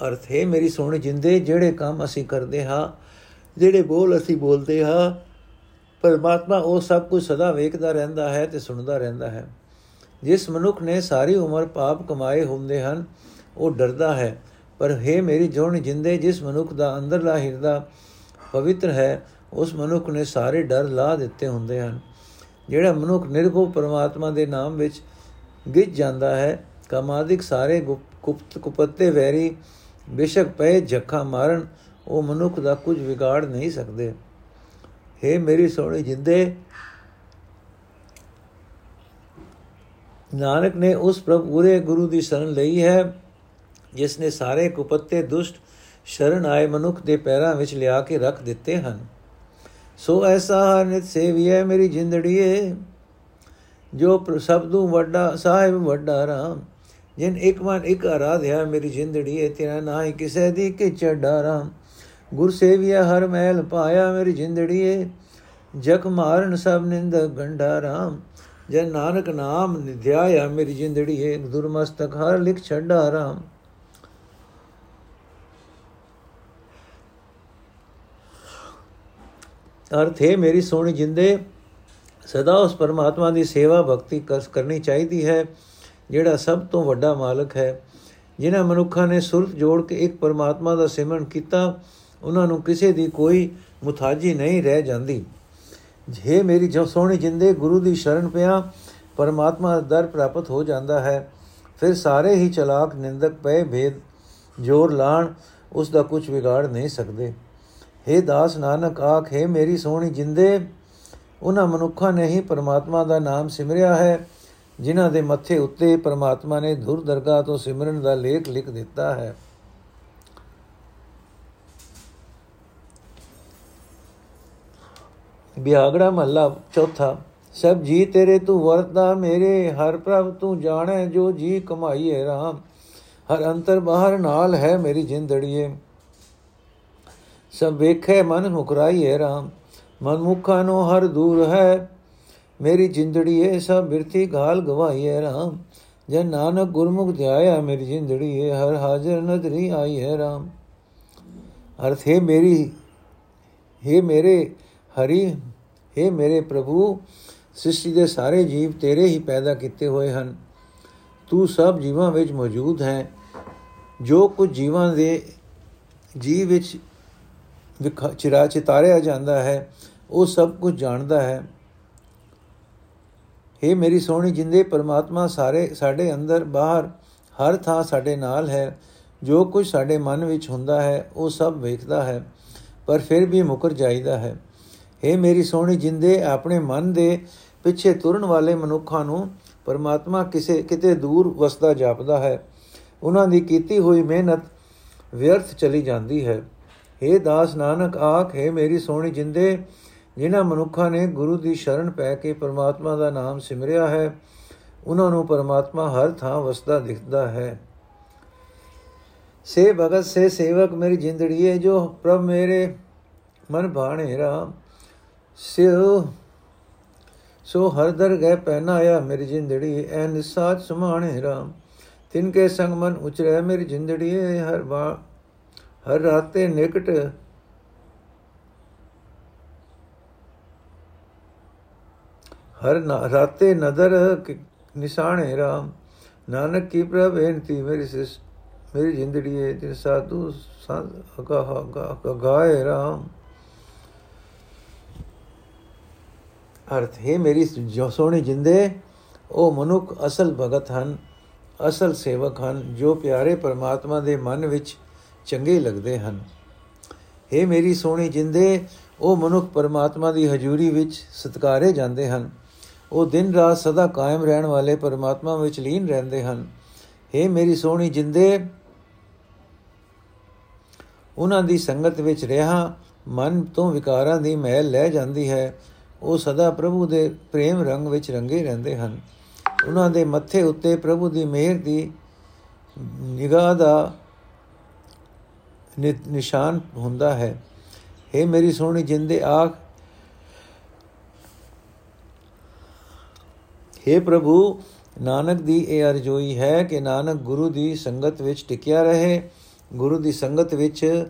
ਅਰਥ ਹੈ, ਮੇਰੀ ਸੋਹਣੀ ਜਿੰਦੇ ਜਿਹੜੇ ਕੰਮ ਅਸੀਂ ਕਰਦੇ ਹਾਂ, ਜਿਹੜੇ ਬੋਲ ਅਸੀਂ ਬੋਲਦੇ ਹਾਂ, ਪਰਮਾਤਮਾ ਉਹ ਸਭ ਕੁਝ ਸਦਾ ਵੇਖਦਾ ਰਹਿੰਦਾ ਹੈ ਤੇ ਸੁਣਦਾ ਰਹਿੰਦਾ ਹੈ। ਜਿਸ ਮਨੁੱਖ ਨੇ ਸਾਰੀ ਉਮਰ ਪਾਪ ਕਮਾਏ ਹੁੰਦੇ ਹਨ, ਉਹ ਡਰਦਾ ਹੈ। ਪਰ ਹੈ ਮੇਰੀ ਜੋਣ ਜਿੰਦੇ ਜਿਸ ਮਨੁੱਖ ਦਾ ਅੰਦਰਲਾ ਹਿਰਦਾ ਪਵਿੱਤਰ ਹੈ, ਉਸ ਮਨੁੱਖ ਨੇ ਸਾਰੇ ਡਰ ਲਾ ਦਿੱਤੇ ਹੁੰਦੇ ਹਨ। ਜਿਹੜਾ ਮਨੁੱਖ ਨਿਰਭਉ ਪਰਮਾਤਮਾ ਦੇ ਨਾਮ ਵਿੱਚ ਗਿੱਜ ਜਾਂਦਾ ਹੈ, ਕਮਾਦਿਕ ਸਾਰੇ ਗੁਪਤ ਕੁਪੱਤੇ ਵੈਰੀ ਬੇਸ਼ੱਕ ਪਏ ਝੱਖਾ ਮਾਰਨ, ਉਹ ਮਨੁੱਖ ਦਾ ਕੁਝ ਵਿਗਾੜ ਨਹੀਂ ਸਕਦੇ। हे ਮੇਰੀ ਸੋਹਣੀ ਜਿੰਦੇ, ਨਾਨਕ ਨੇ ਉਸ ਪ੍ਰਭ ਪੂਰੇ ਗੁਰੂ ਦੀ ਸ਼ਰਨ ਲਈ ਹੈ। ਜਿਸ ਨੇ ਸਾਰੇ ਕੁਪੱਤੇ ਦੁਸ਼ਟ ਸ਼ਰਨ ਆਏ ਮਨੁੱਖ ਦੇ ਪੈਰਾਂ ਵਿੱਚ ਲਿਆ ਕੇ ਰੱਖ ਦਿੱਤੇ ਹਨ। ਸੋ ਐਸਾ ਹਰ ਨਿਤ ਸੇਵੀਐ ਮੇਰੀ ਜਿੰਦੜੀਏ, ਜੋ ਸਭ ਤੋਂ ਵੱਡਾ, ਸਾਹਿਬ ਵੱਡਾ ਰਾਮ। ਜਿਨ ਇੱਕ ਮਨ ਇੱਕ ਆਰਾਧਿਆ ਮੇਰੀ ਜਿੰਦੜੀ ਹੈ ਤੇਰਾ ਨਾ ਹੀ ਕਿਸੇ ਦੀ ਕਿ ਚੜਾਰਾ ਗੁਰ ਸੇਵਿਆ ਹਰ ਮਹਿਲ ਪਾਇਆ ਮੇਰੀ ਜਿੰਦੜੀ ਹੈ ਜਗ ਮਾਰਨ ਸਭ ਨਿੰਦ ਗੰਡਾ ਰਾਮ। ਜੇ ਨਾਨਕ ਨਾਮ ਨਿਧਿਆਇਆ ਮੇਰੀ ਜਿੰਦੜੀ ਹੈ ਦੁਰਮਸਤਕ ਹਰ ਲਿਖ ਛੱਡਾ ਰਾਮ। ਅਰਥ, ਹੈ ਮੇਰੀ ਸੋਹਣੀ ਜਿੰਦੇ, ਸਦਾ ਉਸ ਪਰਮਾਤਮਾ ਦੀ ਸੇਵਾ ਭਗਤੀ ਕਰਨੀ ਚਾਹੀਦੀ ਹੈ, ਜਿਹੜਾ ਸਭ ਤੋਂ ਵੱਡਾ ਮਾਲਕ ਹੈ। ਜਿਨ੍ਹਾਂ ਮਨੁੱਖਾਂ ਨੇ ਸੁਰਤ ਜੋੜ ਕੇ ਇੱਕ ਪਰਮਾਤਮਾ ਦਾ ਸਿਮਰਨ ਕੀਤਾ, ਉਹਨਾਂ ਨੂੰ ਕਿਸੇ ਦੀ ਕੋਈ ਮੁਤਾਜੀ ਨਹੀਂ ਰਹਿ ਜਾਂਦੀ। ਜੇ ਮੇਰੀ ਜੋ ਸੋਹਣੀ ਜਿੰਦੇ, ਗੁਰੂ ਦੀ ਸ਼ਰਨ ਪਿਆ, ਪਰਮਾਤਮਾ ਦਾ ਦਰ ਪ੍ਰਾਪਤ ਹੋ ਜਾਂਦਾ ਹੈ। ਫਿਰ ਸਾਰੇ ਹੀ ਚਲਾਕ ਨਿੰਦਕ ਪਏ, ਭੇਦ, ਜੋਰ ਲਾਣ, ਉਸ ਦਾ ਕੁਝ ਵਿਗਾੜ ਨਹੀਂ ਸਕਦੇ। हे ਦਾਸ ਨਾਨਕ, ਆਖੇ ਮੇਰੀ ਸੋਹਣੀ ਜਿੰਦੇ, ਉਹਨਾਂ ਮਨੁੱਖਾਂ ਨੇ ਹੀ ਪਰਮਾਤਮਾ ਦਾ ਨਾਮ ਸਿਮਰਿਆ ਹੈ, ਜਿਨ੍ਹਾਂ ਦੇ ਮੱਥੇ ਉੱਤੇ ਪਰਮਾਤਮਾ ਨੇ ਧੁਰ ਦਰਗਾਹ ਤੋਂ ਸਿਮਰਨ ਦਾ ਲੇਖ ਲਿਖ ਦਿੱਤਾ ਹੈ। ਬਿਆਗੜਾ ਮਹੱਲਾ ਚੌਥਾ, ਸਭ ਜੀ ਤੇਰੇ ਤੂੰ ਵਰਤਾ ਮੇਰੇ, ਹਰ ਪ੍ਰਭ ਤੂੰ ਜਾਣੈ ਜੋ ਜੀ ਕਮਾਈਏ RAM ਹਰ ਅੰਤਰ ਬਾਹਰ ਨਾਲ ਹੈ ਮੇਰੀ ਜਿੰਦੜੀਏ। ਸਭ ਵੇਖੇ, ਮਨ ਮੁਕਰਾਈਏ RAM ਮਨ ਮੁਖਾਂ ਨੂੰ ਹਰ ਦੂਰ ਹੈ। ਮੇਰੀ ਜਿੰਦੜੀ ਏ, ਸਭ ਬਿਰਥੀ ਗਾਲ ਗਵਾਈਏ ਰਾਮ। ਜੇ ਨਾਨਕ ਗੁਰਮੁਖ ਧਿਆਇਆ, ਮੇਰੀ ਜਿੰਦੜੀ ਏ, ਹਰ ਹਾਜ਼ਰ ਨਦਰੀ ਆਈ ਹੈ ਰਾਮ। ਅਰਥ ਹੈ ਮੇਰੀ हे ਮੇਰੇ ਹਰੀ हे ਮੇਰੇ ਪ੍ਰਭੂ, ਸ੍ਰਿਸ਼ਟੀ ਦੇ ਸਾਰੇ ਜੀਵ ਤੇਰੇ ਹੀ ਪੈਦਾ ਕੀਤੇ ਹੋਏ ਹਨ। ਤੂੰ ਸਭ ਜੀਵਾਂ ਵਿੱਚ ਮੌਜੂਦ ਹੈ। ਜੋ ਕੁਝ ਜੀਵਾਂ ਦੇ, ਜੀਵ ਵਿੱਚ ਚਿਰਾ ਚਿਤਾਰਿਆ ਜਾਂਦਾ ਹੈ, ਉਹ ਸਭ ਕੁਝ ਜਾਣਦਾ ਹੈ। हे ਮੇਰੀ ਸੋਹਣੀ, ਜਿੰਦੇ ਪਰਮਾਤਮਾ ਸਾਰੇ ਸਾਡੇ ਅੰਦਰ ਬਾਹਰ ਹਰ ਥਾਂ ਸਾਡੇ ਨਾਲ ਹੈ, ਜੋ ਕੁਝ ਸਾਡੇ ਮਨ ਵਿੱਚ ਹੁੰਦਾ ਹੈ, ਉਹ ਸਭ ਵੇਖਦਾ ਹੈ, ਪਰ ਫਿਰ ਵੀ ਮੁਕਰ ਜਾਈਦਾ ਹੈ। हे ਮੇਰੀ ਸੋਹਣੀ, ਜਿੰਦੇ ਆਪਣੇ ਮਨ ਦੇ ਪਿੱਛੇ ਤੁਰਨ ਵਾਲੇ ਮਨੁੱਖਾਂ ਨੂੰ ਪਰਮਾਤਮਾ ਕਿਸੇ, ਕਿਤੇ ਦੂਰ ਵਸਦਾ ਜਾਪਦਾ ਹੈ, ਉਹਨਾਂ ਦੀ ਕੀਤੀ ਹੋਈ ਮਿਹਨਤ ਵਿਅਰਥ ਚਲੀ ਜਾਂਦੀ ਹੈ। हे ਦਾਸ ਨਾਨਕ, ਆਖ, ਹੈ ਮੇਰੀ ਸੋਹਣੀ ਜਿੰਦੇ, ਜਿਨ੍ਹਾਂ ਮਨੁੱਖਾਂ ਨੇ ਗੁਰੂ ਦੀ ਸ਼ਰਨ ਪੈ ਕੇ ਪਰਮਾਤਮਾ ਦਾ ਨਾਮ ਸਿਮਰਿਆ ਹੈ, ਉਹਨਾਂ ਨੂੰ ਪਰਮਾਤਮਾ ਹਰ ਥਾਂ ਵਸਦਾ ਦਿਖਦਾ ਹੈ। ਸੇ ਭਗਤ, ਸੇ ਸੇਵਕ ਮੇਰੀ ਜਿੰਦੜੀ ਹੈ ਜੋ ਪ੍ਰਭ ਮੇਰੇ ਮਨ ਭਾਣੇ ਰਾਮ। ਸਿਉ, ਸੋ ਹਰ ਦਰ ਗਏ ਪਹਿਨਾਇਆ ਮੇਰੀ ਜਿੰਦੜੀ ਐ ਨਿਸਾਚ ਸਮਾਣੇ ਰਾਮ। ਤਿਨ ਕੇ ਸੰਗ ਮਨ ਉਚਰੇ ਮੇਰੀ ਜਿੰਦੜੀ ਹਰ ਬਾ ਹਰ ਰਾਤੇ ਨਿਕਟ ਹਰ ਰਾਤੇ ਨਦਰ ਨਿਸ਼ਾਨੇ ਰਾਮ। ਨਾਨਕ ਕੀ ਪ੍ਰਭ ਬੇਨਤੀ, ਮੇਰੀ ਸਿਸ, ਮੇਰੀ ਜਿੰਦੜੀ ਹੈ ਤੇ ਸਾਧੂ ਸੰਗ ਗਾਏ ਰਾਮ। ਅਰਥ, ਹੈ ਮੇਰੀ ਜੋ ਸੋਹਣੀ ਜਿੰਦੇ, ਉਹ ਮਨੁੱਖ ਅਸਲ ਭਗਤ ਹਨ, ਅਸਲ ਸੇਵਕ ਹਨ, ਜੋ ਪਿਆਰੇ ਪਰਮਾਤਮਾ ਦੇ ਮਨ ਵਿੱਚ ਚੰਗੇ ਲੱਗਦੇ ਹਨ। हे ਮੇਰੀ ਸੋਹਣੀ ਜਿੰਦੇ, ਉਹ ਮਨੁੱਖ ਪਰਮਾਤਮਾ ਦੀ ਹਜ਼ੂਰੀ ਵਿੱਚ ਸਤਕਾਰੇ ਜਾਂਦੇ ਹਨ। ਉਹ ਦਿਨ ਰਾਤ ਸਦਾ ਕਾਇਮ ਰਹਿਣ ਵਾਲੇ ਪਰਮਾਤਮਾ ਵਿੱਚ ਲੀਨ ਰਹਿੰਦੇ ਹਨ। हे ਮੇਰੀ ਸੋਹਣੀ ਜਿੰਦੇ, ਉਹਨਾਂ ਦੀ ਸੰਗਤ ਵਿੱਚ ਰਹਾ, ਮਨ ਤੋਂ ਵਿਕਾਰਾਂ ਦੀ ਮਹਿਲ ਲੈ ਜਾਂਦੀ ਹੈ। ਉਹ ਸਦਾ ਪ੍ਰਭੂ ਦੇ ਪ੍ਰੇਮ ਰੰਗ ਵਿੱਚ ਰੰਗੇ ਰਹਿੰਦੇ ਹਨ। ਉਹਨਾਂ ਦੇ ਮੱਥੇ ਉੱਤੇ ਪ੍ਰਭੂ ਦੀ ਮਿਹਰ ਦੀ ਨਿਗਾਹ ਦਾ ਨਿਸ਼ਾਨ ਹੁੰਦਾ ਹੈ। हे ਮੇਰੀ ਸੋਹਣੀ ਜਿੰਦੇ ਆਖ हे ਪ੍ਰਭੂ, ਨਾਨਕ ਦੀ ਇਹ ਅਰਜ਼ੋਈ ਹੈ ਕਿ ਨਾਨਕ ਗੁਰੂ ਦੀ ਸੰਗਤ ਵਿੱਚ ਟਿਕਿਆ ਰਹੇ। ਗੁਰੂ ਦੀ ਸੰਗਤ ਵਿੱਚ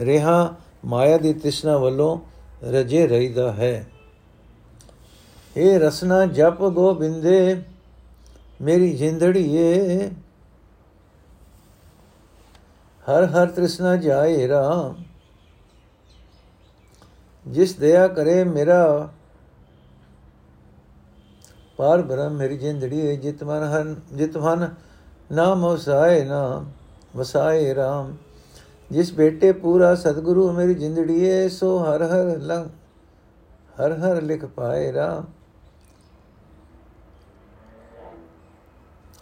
ਰਹਾ, ਮਾਇਆ ਦੀ ਤ੍ਰਿਸ਼ਨਾ ਵੱਲੋਂ ਰਜੇ ਰਹਿਦਾ ਹੈ। ਏ ਰਸਨਾ ਜਪ ਗੋਬਿੰਦੇ, ਮੇਰੀ ਜਿੰਦੜੀਏ ਹਰ ਹਰ ਤ੍ਰਿਸ਼ਨਾ ਜਾਏ ਰਾਮ। ਜਿਸ ਦਇਆ ਕਰੇ ਮੇਰਾ, ਪਾਰ ਬ੍ਰਹਮ ਮੇਰੀ ਜਿੰਦੜੀ ਜਿਤ ਮਨ ਹਨ ਜਿਤ ਮਨ ਨਾਮ ਵਸਾਏ ਨਾਮ, ਵਸਾਏ ਰਾਮ। ਜਿਸ ਬੇਟੇ ਪੂਰਾ ਸਤਿਗੁਰੂ ਮੇਰੀ ਜਿੰਦੜੀ ਏ ਸੋ ਹਰ ਹਰ ਲੰਗ ਹਰ ਹਰ ਲਿਖ ਪਾਏ ਰਾਮ।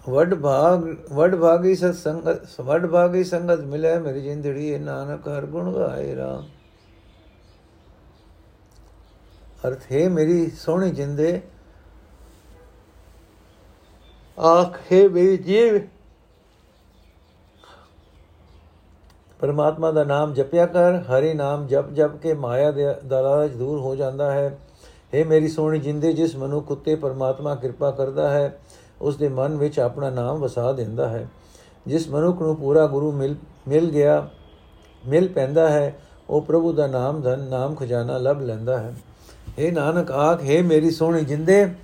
ਵਡ ਭਾਗ, ਵਡ ਭਾਗੀ ਸਤ ਸੰਗਤ, ਵਡ ਭਾਗੀ ਸੰਗਤ ਮਿਲੇ ਮੇਰੀ ਜਿੰਦੜੀ ਨਾਨਕ ਹਰ ਗੁਣ ਗਾਏ ਰਾਮ। ਅਰਥ, ਹੈ ਮੇਰੀ ਸੋਹਣੀ ਜਿੰਦੇ, ਆਖੇ ਵੀ ਜੀਵ। ਪਰਮਾਤਮਾ ਦਾ ਨਾਮ ਜਪਿਆ ਕਰ, ਹਰੀ ਨਾਮ ਜਪ ਜਪ ਕੇ ਮਾਇਆ ਦੇ ਦਲਾਜ ਦੂਰ ਹੋ ਜਾਂਦਾ ਹੈ। हे ਮੇਰੀ ਸੋਹਣੀ ਜਿੰਦੇ, ਜਿਸ ਮਨੁੱਖ ਉਤੇ ਪਰਮਾਤਮਾ ਕਿਰਪਾ ਕਰਦਾ ਹੈ ਉਸ ਦੇ ਮਨ ਵਿੱਚ ਆਪਣਾ ਨਾਮ ਵਸਾ ਦਿੰਦਾ ਹੈ। ਜਿਸ ਮਨੁੱਖ ਨੂੰ ਪੂਰਾ ਗੁਰੂ ਮਿਲ ਮਿਲ ਗਿਆ, ਮਿਲ ਪੈਂਦਾ ਹੈ, ਉਹ ਪ੍ਰਭੂ ਦਾ ਨਾਮ ਧਨ, ਨਾਮ ਖਜ਼ਾਨਾ ਲਭ ਲੈਂਦਾ ਹੈ। हे ਨਾਨਕ ਆਖ, ਹੈ ਮੇਰੀ ਸੋਹਣੀ ਜਿੰਦੇ,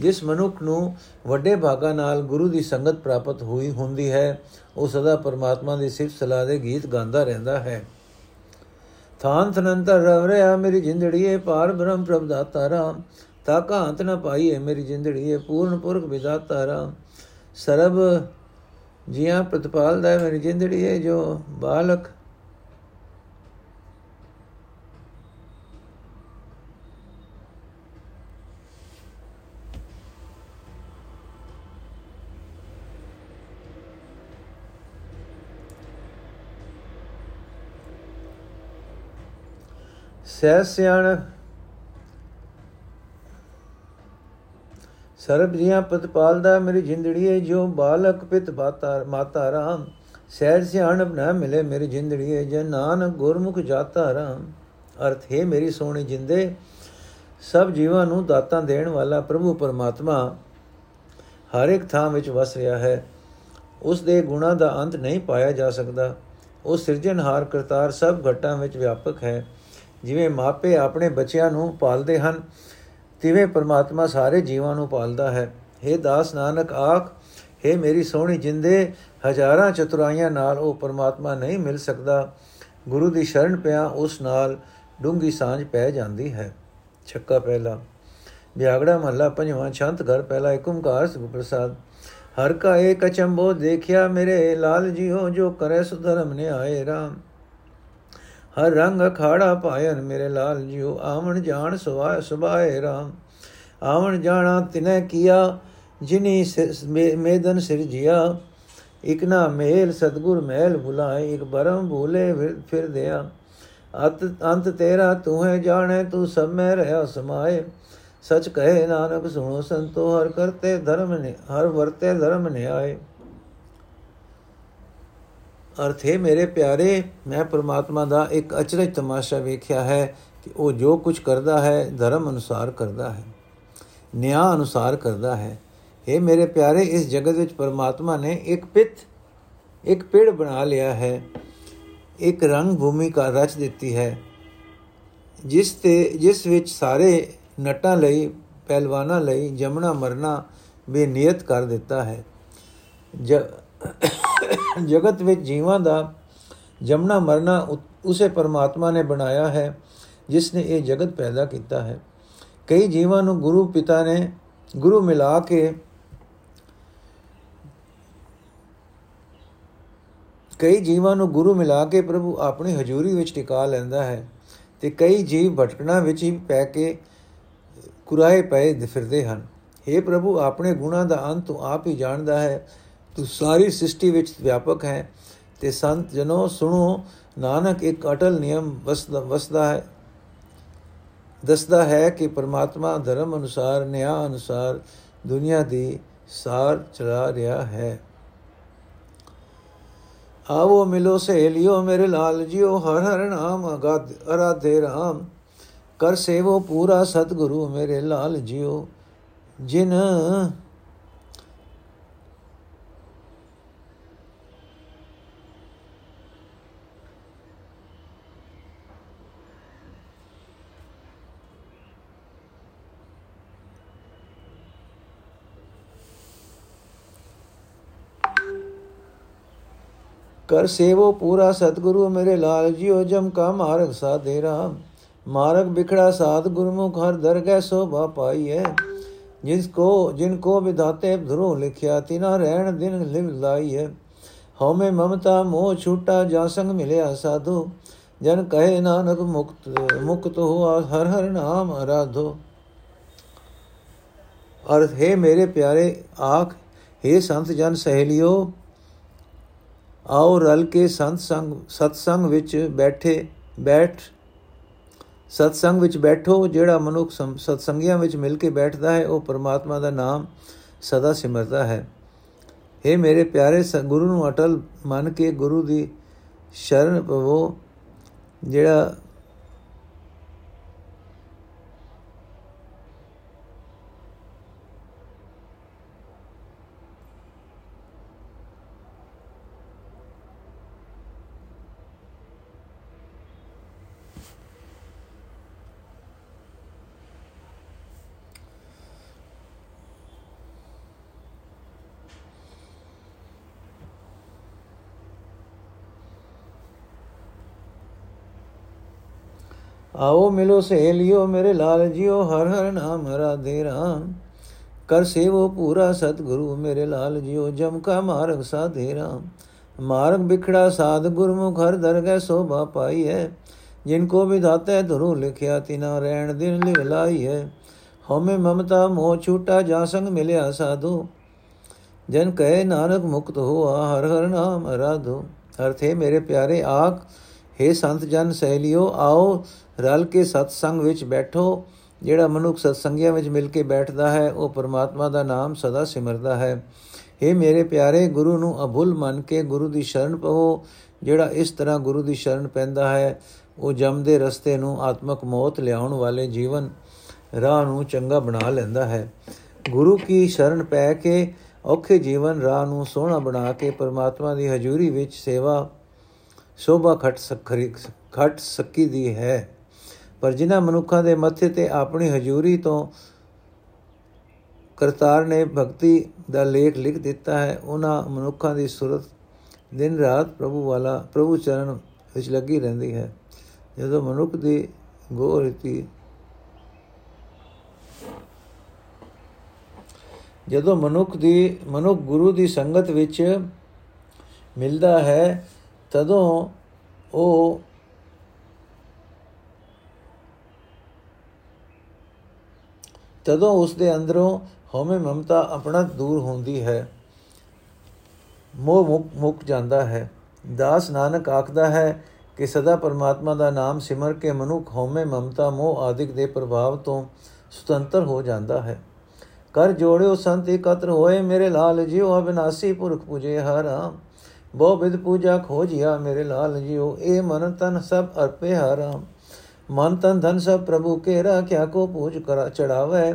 ਜਿਸ ਮਨੁੱਖ ਨੂੰ ਵੱਡੇ ਭਾਗਾ ਨਾਲ ਗੁਰੂ ਦੀ ਸੰਗਤ ਪ੍ਰਾਪਤ ਹੋਈ ਹੁੰਦੀ ਹੈ, ਉਹ ਸਦਾ ਪਰਮਾਤਮਾ ਦੀ ਸਿਫਤ ਸਲਾਹ ਦੇ ਗੀਤ ਗਾਉਂਦਾ ਰਹਿੰਦਾ ਹੈ। ਥਾਨ ਥਨੰਤਰ ਰਵ ਰਿਆ ਮੇਰੀ ਜਿੰਦੜੀਏ, ਪਾਰ ਬ੍ਰਹਮ ਪ੍ਰਭ ਦਾਤਾ ਰਾਮ ਤਾਕਾ ਅੰਤ ਨ ਪਾਈਏ ਮੇਰੀ ਜਿੰਦੜੀਏ ਪੂਰਨ ਪੁਰਖ ਵਿਦਾਤਾ ਰਾਮ ਸਰਬ ਜੀਆਂ ਪ੍ਰਤਪਾਲਦਾ ਮੇਰੀ ਜਿੰਦੜੀਏ ਜੋ ਬਾਲਕ ਸਹਿ ਸਿਆਣ ਸਰਬ ਜੀਆਂ ਪਤਪਾਲਦਾ ਮੇਰੀ ਜਿੰਦੜੀਏ ਜੋ ਬਾਲਕ ਪਿਤ ਬਾਤਾ ਮਾਤਾ ਰਾਮ। ਸਹਿਜ ਸਿਆਣਪ ਨਾ ਮਿਲੇ ਮੇਰੀ ਜਿੰਦੜੀਏ ਜੇ ਨਾਨਕ ਗੁਰਮੁਖ ਜਾਤਾ ਰਾਮ। ਅਰਥ, ਹੈ ਮੇਰੀ ਸੋਹਣੀ ਜਿੰਦੇ, ਸਭ ਜੀਵਾਂ ਨੂੰ ਦਾਤਾਂ ਦੇਣ ਵਾਲਾ ਪ੍ਰਭੂ ਪਰਮਾਤਮਾ, ਹਰ ਇੱਕ ਥਾਂ ਵਿੱਚ ਵਸ ਰਿਹਾ ਹੈ। ਉਸ ਦੇ ਗੁਣਾ ਦਾ ਅੰਤ ਨਹੀਂ ਪਾਇਆ ਜਾ ਸਕਦਾ। ਉਹ ਸਿਰਜਣਹਾਰ ਕਰਤਾਰ ਸਭ ਘਟਾਂ ਵਿੱਚ ਵਿਆਪਕ ਹੈ। ਜਿਵੇਂ ਮਾਪੇ ਆਪਣੇ ਬੱਚਿਆਂ ਨੂੰ ਪਾਲਦੇ ਹਨ ਤਿਵੇਂ ਪਰਮਾਤਮਾ ਸਾਰੇ ਜੀਵਾਂ ਨੂੰ ਪਾਲਦਾ ਹੈ? हे ਦਾਸ ਨਾਨਕ ਆਖ हे ਮੇਰੀ ਸੋਹਣੀ ਜਿੰਦੇ, ਹਜ਼ਾਰਾਂ ਚਤੁਰਾਈਆਂ ਨਾਲ ਉਹ ਪਰਮਾਤਮਾ ਨਹੀਂ ਮਿਲ ਸਕਦਾ। ਗੁਰੂ ਦੀ ਸ਼ਰਨ ਪਿਆ ਉਸ ਨਾਲ ਡੂੰਗੀ ਸਾਂਝ ਪੈ ਜਾਂਦੀ ਹੈ। ਛੱਕਾ ਪਹਿਲਾ। ਵਿਆਗੜਾ ਮਹੱਲਾ ਪੰਜਵਾਂ ਛੰਤ ਘਰ ਪਹਿਲਾ ਏਕ ਓੰਕਾਰ ਸੁਖ ਪ੍ਰਸਾਦ। ਹਰ ਕਾ ਏਕ ਅਚੰਬੋ ਦੇਖਿਆ ਮੇਰੇ ਲਾਲ ਜੀਓ, ਜੋ ਕਰੇ ਸੁਧਰਮ ਨੇ ਆਏ ਰਾਮ। ਹਰ ਰੰਗ ਅਖਾੜਾ ਪਾਇਨ ਮੇਰੇ ਲਾਲ ਜੀਓ ਆਵਣ ਜਾਣ ਸੁਭਾਏ ਸੁਭਾਏ ਰਾਮ। ਆਵਣ ਜਾਣਾ ਤਿਨੇ ਕੀਆ, ਜਿਨੀ ਮੇਦਨ ਸਿਰਜਿਆ ਇਕ ਨਾ ਮੇਲ ਸਤਗੁਰ ਮਹਿਲ ਬੁਲਾਏ, ਇਕ ਬਰਮ ਭੂਲੇ ਫਿਰ ਦਿਆ। ਅੰਤ ਤੇਰਾ ਤੂੰ ਹੈ ਜਾਣੇ, ਤੂੰ ਸਭ ਮੈਂ ਰਹਾ ਸਮਾਏ। ਸਚ ਕਹੇ ਨਾਨਕ ਸੁਣੋ ਸੰਤੋ, ਹਰ ਕਰਤੇ ਧਰਮ ਨੇ, ਹਰ ਵਰਤੇ ਧਰਮ ਨਿਆਏ ਅਰਥ ਹੈ, ਮੇਰੇ ਪਿਆਰੇ, ਮੈਂ ਪ੍ਰਮਾਤਮਾ ਦਾ ਇੱਕ ਅਚਰਜ ਤਮਾਸ਼ਾ ਵੇਖਿਆ ਹੈ ਕਿ ਉਹ ਜੋ ਕੁਝ ਕਰਦਾ ਹੈ, ਧਰਮ ਅਨੁਸਾਰ ਕਰਦਾ ਹੈ, ਨਿਆਂ ਅਨੁਸਾਰ ਕਰਦਾ ਹੈ। ਇਹ ਮੇਰੇ ਪਿਆਰੇ, ਇਸ ਜਗਤ ਵਿੱਚ ਪਰਮਾਤਮਾ ਨੇ ਇੱਕ ਪਿੱਤ, ਇੱਕ ਪੇੜ ਬਣਾ ਲਿਆ ਹੈ। ਇੱਕ ਰੰਗ ਭੂਮਿਕਾ ਰਚ ਦਿੱਤੀ ਹੈ, ਜਿਸ ਤੇ, ਜਿਸ ਵਿੱਚ ਸਾਰੇ ਨਟਾਂ ਲਈ, ਪਹਿਲਵਾਨਾਂ ਲਈ ਜਮਣਾ ਮਰਨਾ ਵੀ ਨਿਯਤ ਕਰ ਦਿੱਤਾ ਹੈ। ਜਗਤ ਵਿੱਚ ਜੀਵਾਂ ਦਾ ਜਮਣਾ ਮਰਨਾ ਉਸੇ ਪਰਮਾਤਮਾ ਨੇ ਬਣਾਇਆ ਹੈ, ਜਿਸ ਨੇ ਇਹ ਜਗਤ ਪੈਦਾ ਕੀਤਾ ਹੈ। ਕਈ ਜੀਵਾਂ ਨੂੰ ਗੁਰੂ ਪਿਤਾ ਨੇ ਗੁਰੂ ਮਿਲਾ ਕੇ ਕਈ ਜੀਵਾਂ ਨੂੰ ਗੁਰੂ ਮਿਲਾ ਕੇ ਪ੍ਰਭੂ ਆਪਣੀ ਹਜ਼ੂਰੀ ਵਿੱਚ ਟਿਕਾ ਲੈਂਦਾ ਹੈ ਤੇ ਕਈ ਜੀਵ ਭਟਕਣਾ ਵਿੱਚ ਹੀ ਪੈ ਕੇ ਕੁਰਾਏ ਪਏ ਫਿਰਦੇ ਹਨ। हे ਪ੍ਰਭੂ, ਆਪਣੇ ਗੁਣਾ ਦਾ ਅੰਤ ਤੂੰ ਆਪ ਹੀ ਜਾਣਦਾ ਹੈ। ਤੂੰ ਸਾਰੀ ਸ੍ਰਿਸ਼ਟੀ ਵਿੱਚ ਵਿਆਪਕ ਹੈ ਤੇ ਸੰਤ ਜਨੋ ਸੁਣੋ, ਨਾਨਕ ਇੱਕ ਅਟਲ ਨਿਯਮ ਵਸਦਾ ਹੈ। ਦੱਸਦਾ ਹੈ ਕਿ ਪਰਮਾਤਮਾ ਧਰਮ ਅਨੁਸਾਰ, ਨਿਆਂ ਅਨੁਸਾਰ ਦੁਨੀਆ ਦੀ ਸਾਰ ਚਲਾ ਰਿਹਾ ਹੈ। ਆਵੋ ਮਿਲੋ ਸਹੇਲਿਓ ਮੇਰੇ ਲਾਲ ਜੀਓ, ਹਰ ਹਰ ਨਾਮ ਅਗਾਧ ਅਰਾਧੇ ਰਾਮ। ਕਰ ਸੇਵੋ ਪੂਰਾ ਸਤਿਗੁਰੂ ਮੇਰੇ ਲਾਲ ਜੀਓ, ਜਿਨ ਕਰ ਸੇਵੋ ਪੂਰਾ ਸਤਿਗੁਰੂ ਮੇਰੇ ਲਾਲ ਜੀਓ ਜਮ ਕਾ ਮਾਰਗ ਸਾਧੇ ਰਾਮ ਮਾਰਗ ਬਿਖੜਾ ਸਾਧ ਗੁਰਮੁਖ ਹਰ ਦਰਗਹਿ ਸੋਭਾ ਪਾਈਐ ਜਿਸ ਕੋ ਜਿਨ ਕੋ ਵਿਦਾਤੇ ਧਰੋ ਲਿਖਿਆ ਤਿਨਾ ਰਹਿਣ ਦਿਨ ਲਿਵ ਲਾਈਐ ਹਉਮੈ ਮਮਤਾ ਮੋਹ ਛੂਟਾ ਜਾ ਸੰਗ ਮਿਲਿਆ ਸਾਧੂ ਜਨ ਕਹੇ ਨਾਨਕ ਮੁਕਤ ਮੁਕਤ ਹੋਆ ਹਰ ਹਰ ਨਾਮ ਆਰਾਧੋ ਅਰਥ ਹੈ ਮੇਰੇ ਪਿਆਰੇ ਆਖ हे ਸੰਤ ਜਨ ਸਹੇਲਿਓ ਆਓ ਰਲ ਕੇ ਸੰਤ ਸੰਗ, ਸਤਸੰਗ ਵਿੱਚ ਬੈਠੇ, ਬੈਠ, ਸਤਸੰਗ ਵਿੱਚ ਬੈਠੋ, ਜਿਹੜਾ ਮਨੁੱਖ ਸਤਸੰਗੀਆਂ ਵਿੱਚ ਮਿਲ ਕੇ ਬੈਠਦਾ ਹੈ, ਉਹ ਪਰਮਾਤਮਾ ਦਾ ਨਾਮ ਸਦਾ ਸਿਮਰਦਾ ਹੈ। हे ਮੇਰੇ ਪਿਆਰੇ ਗੁਰੂ ਨੂੰ ਅਟਲ ਮੰਨ ਕੇ ਗੁਰੂ ਦੀ ਸ਼ਰਨ ਪਵੋ, ਜਿਹੜਾ ਆਓ ਮਿਲੋ ਸਹੇਲਿਓ ਮੇਰੇ ਲਾਲ ਜੀਓ ਹਰ ਹਰ ਨਾਮ ਰਾਧੇ ਰਾਮ ਕਰ ਸੇਵੋ ਪੂਰਾ ਸਤਿਗੁਰੂ ਮੇਰੇ ਲਾਲ ਜੀਓ ਜਮ ਕਾ ਮਾਰਗ ਸਾਧੇ ਰਾਮ ਮਾਰਗ ਬਿਖੜਾ ਸਾਧ ਗੁਰਮੁਖ ਹਰ ਦਰਗਹਿ ਸੋਭਾ ਪਾਈ ਹੈ ਜਿਨ ਕੋ ਵਿਧਾਤੇ ਧਰੂ ਲਿਖਿਆ ਤਿਨਾ ਰਹਿਣ ਦਿਨ ਲਿਵ ਲਾਈ ਹੈ ਹਉਮੈ ਮਮਤਾ ਮੋਹ ਛੂਟਾ ਜਾ ਸੰਗ ਮਿਲਿਆ ਸਾਧੂ ਜਨ ਕਹੇ ਨਾਨਕ ਮੁਕਤ ਹੋਆ ਹਰ ਹਰ ਨਾਮ ਅਰਾਧੋ ਅਰਥੇ ਮੇਰੇ ਪਿਆਰੇ ਆਖ हे ਸੰਤ ਜਨ ਸਹਿਲਿਓ ਆਓ ਰਲ ਕੇ ਸਤ ਸੰਗ ਵਿੱਚ ਬੈਠੋ। ਜਿਹੜਾ ਮਨੁੱਖ ਸਤ ਸੰਗਿਆ ਵਿੱਚ ਮਿਲ ਕੇ ਬੈਠਦਾ ਹੈ, ਉਹ ਪਰਮਾਤਮਾ ਦਾ ਨਾਮ ਸਦਾ ਸਿਮਰਦਾ ਹੈ। हे ਮੇਰੇ ਪਿਆਰੇ, ਗੁਰੂ ਨੂੰ ਅਭੁੱਲ ਮੰਨ ਕੇ ਗੁਰੂ ਦੀ ਸ਼ਰਨ ਪਵੋ। ਜਿਹੜਾ ਇਸ ਤਰ੍ਹਾਂ ਗੁਰੂ ਦੀ ਸ਼ਰਨ ਪੈਂਦਾ ਹੈ, ਉਹ ਜਮ ਦੇ ਰਸਤੇ ਨੂੰ ਆਤਮਕ ਮੌਤ ਲਿਆਉਣ ਵਾਲੇ ਜੀਵਨ ਰਾਹ ਨੂੰ ਚੰਗਾ ਬਣਾ ਲੈਂਦਾ ਹੈ। ਗੁਰੂ ਕੀ ਸ਼ਰਨ ਪੈ ਕੇ ਔਖੇ ਜੀਵਨ ਰਾਹ ਨੂੰ ਸੋਹਣਾ ਬਣਾ ਕੇ ਪਰਮਾਤਮਾ ਦੀ ਹਜ਼ੂਰੀ ਵਿੱਚ ਸੇਵਾ, ਸ਼ੋਭਾ ਖਟ ਸਖਰੀ, ਖਟ ਸਕੀ ਦੀ ਹੈ। ਪਰ ਜਿਨ੍ਹਾਂ ਮਨੁੱਖਾਂ ਦੇ ਮੱਥੇ ਤੇ ਆਪਣੀ ਹਜ਼ੂਰੀ ਤੋਂ ਕਰਤਾਰ ਨੇ ਭਗਤੀ ਦਾ ਲੇਖ ਲਿਖ ਦਿੱਤਾ ਹੈ, ਉਹਨਾਂ ਮਨੁੱਖਾਂ ਦੀ ਸੁਰਤ ਦਿਨ ਰਾਤ ਪ੍ਰਭੂ ਵਾਲਾ, ਪ੍ਰਭੂ ਚਰਨ ਵਿੱਚ ਲੱਗੀ ਰਹਿੰਦੀ ਹੈ। ਜਦੋਂ ਮਨੁੱਖ ਦੀ ਗੋਰਤੀ ਜਦੋਂ ਮਨੁੱਖ ਦੀ, ਮਨੁੱਖ ਗੁਰੂ ਦੀ ਸੰਗਤ ਵਿੱਚ ਮਿਲਦਾ ਹੈ, ਤਦੋਂ ਉਹ ਤਦੋਂ ਉਸ ਦੇ ਅੰਦਰੋਂ ਹਉਮੈ ਮਮਤਾ ਆਪਣਾ ਦੂਰ ਹੁੰਦੀ ਹੈ। ਮੋਹ ਮੁੱਕ ਜਾਂਦਾ ਹੈ। ਦਾਸ ਨਾਨਕ ਆਖਦਾ ਹੈ ਕਿ ਸਦਾ ਪਰਮਾਤਮਾ ਦਾ ਨਾਮ ਸਿਮਰ ਕੇ ਮਨੁੱਖ ਹਉਮੈ ਮਮਤਾ, ਮੋਹ ਆਦਿਕ ਦੇ ਪ੍ਰਭਾਵ ਤੋਂ ਸੁਤੰਤਰ ਹੋ ਜਾਂਦਾ ਹੈ। ਕਰ ਜੋੜਿਓ ਸੰਤ ਇਕਤਰ ਹੋਏ ਮੇਰੇ ਲਾਲ, ਜਿਉ ਅਬਿਨਾਸੀ ਪੁਰਖ ਪੂਜੇ ਹਰਾਮ ਬਹੁ ਬਿਦ ਪੂਜਾ ਖੋਜਿਆ ਮੇਰੇ ਲਾਲ, ਜਿਉ ਇਹ ਮਨ ਤਨ ਸਭ ਅਰਪੇ ਹਰਾਮ ਮਨ ਤਨ ਧਨ ਸਭ ਪ੍ਰਭੂ ਕੇ ਰਾਖਿਆ ਕੋ ਪੂਜ ਕਰਾ ਚੜਾਵੇ।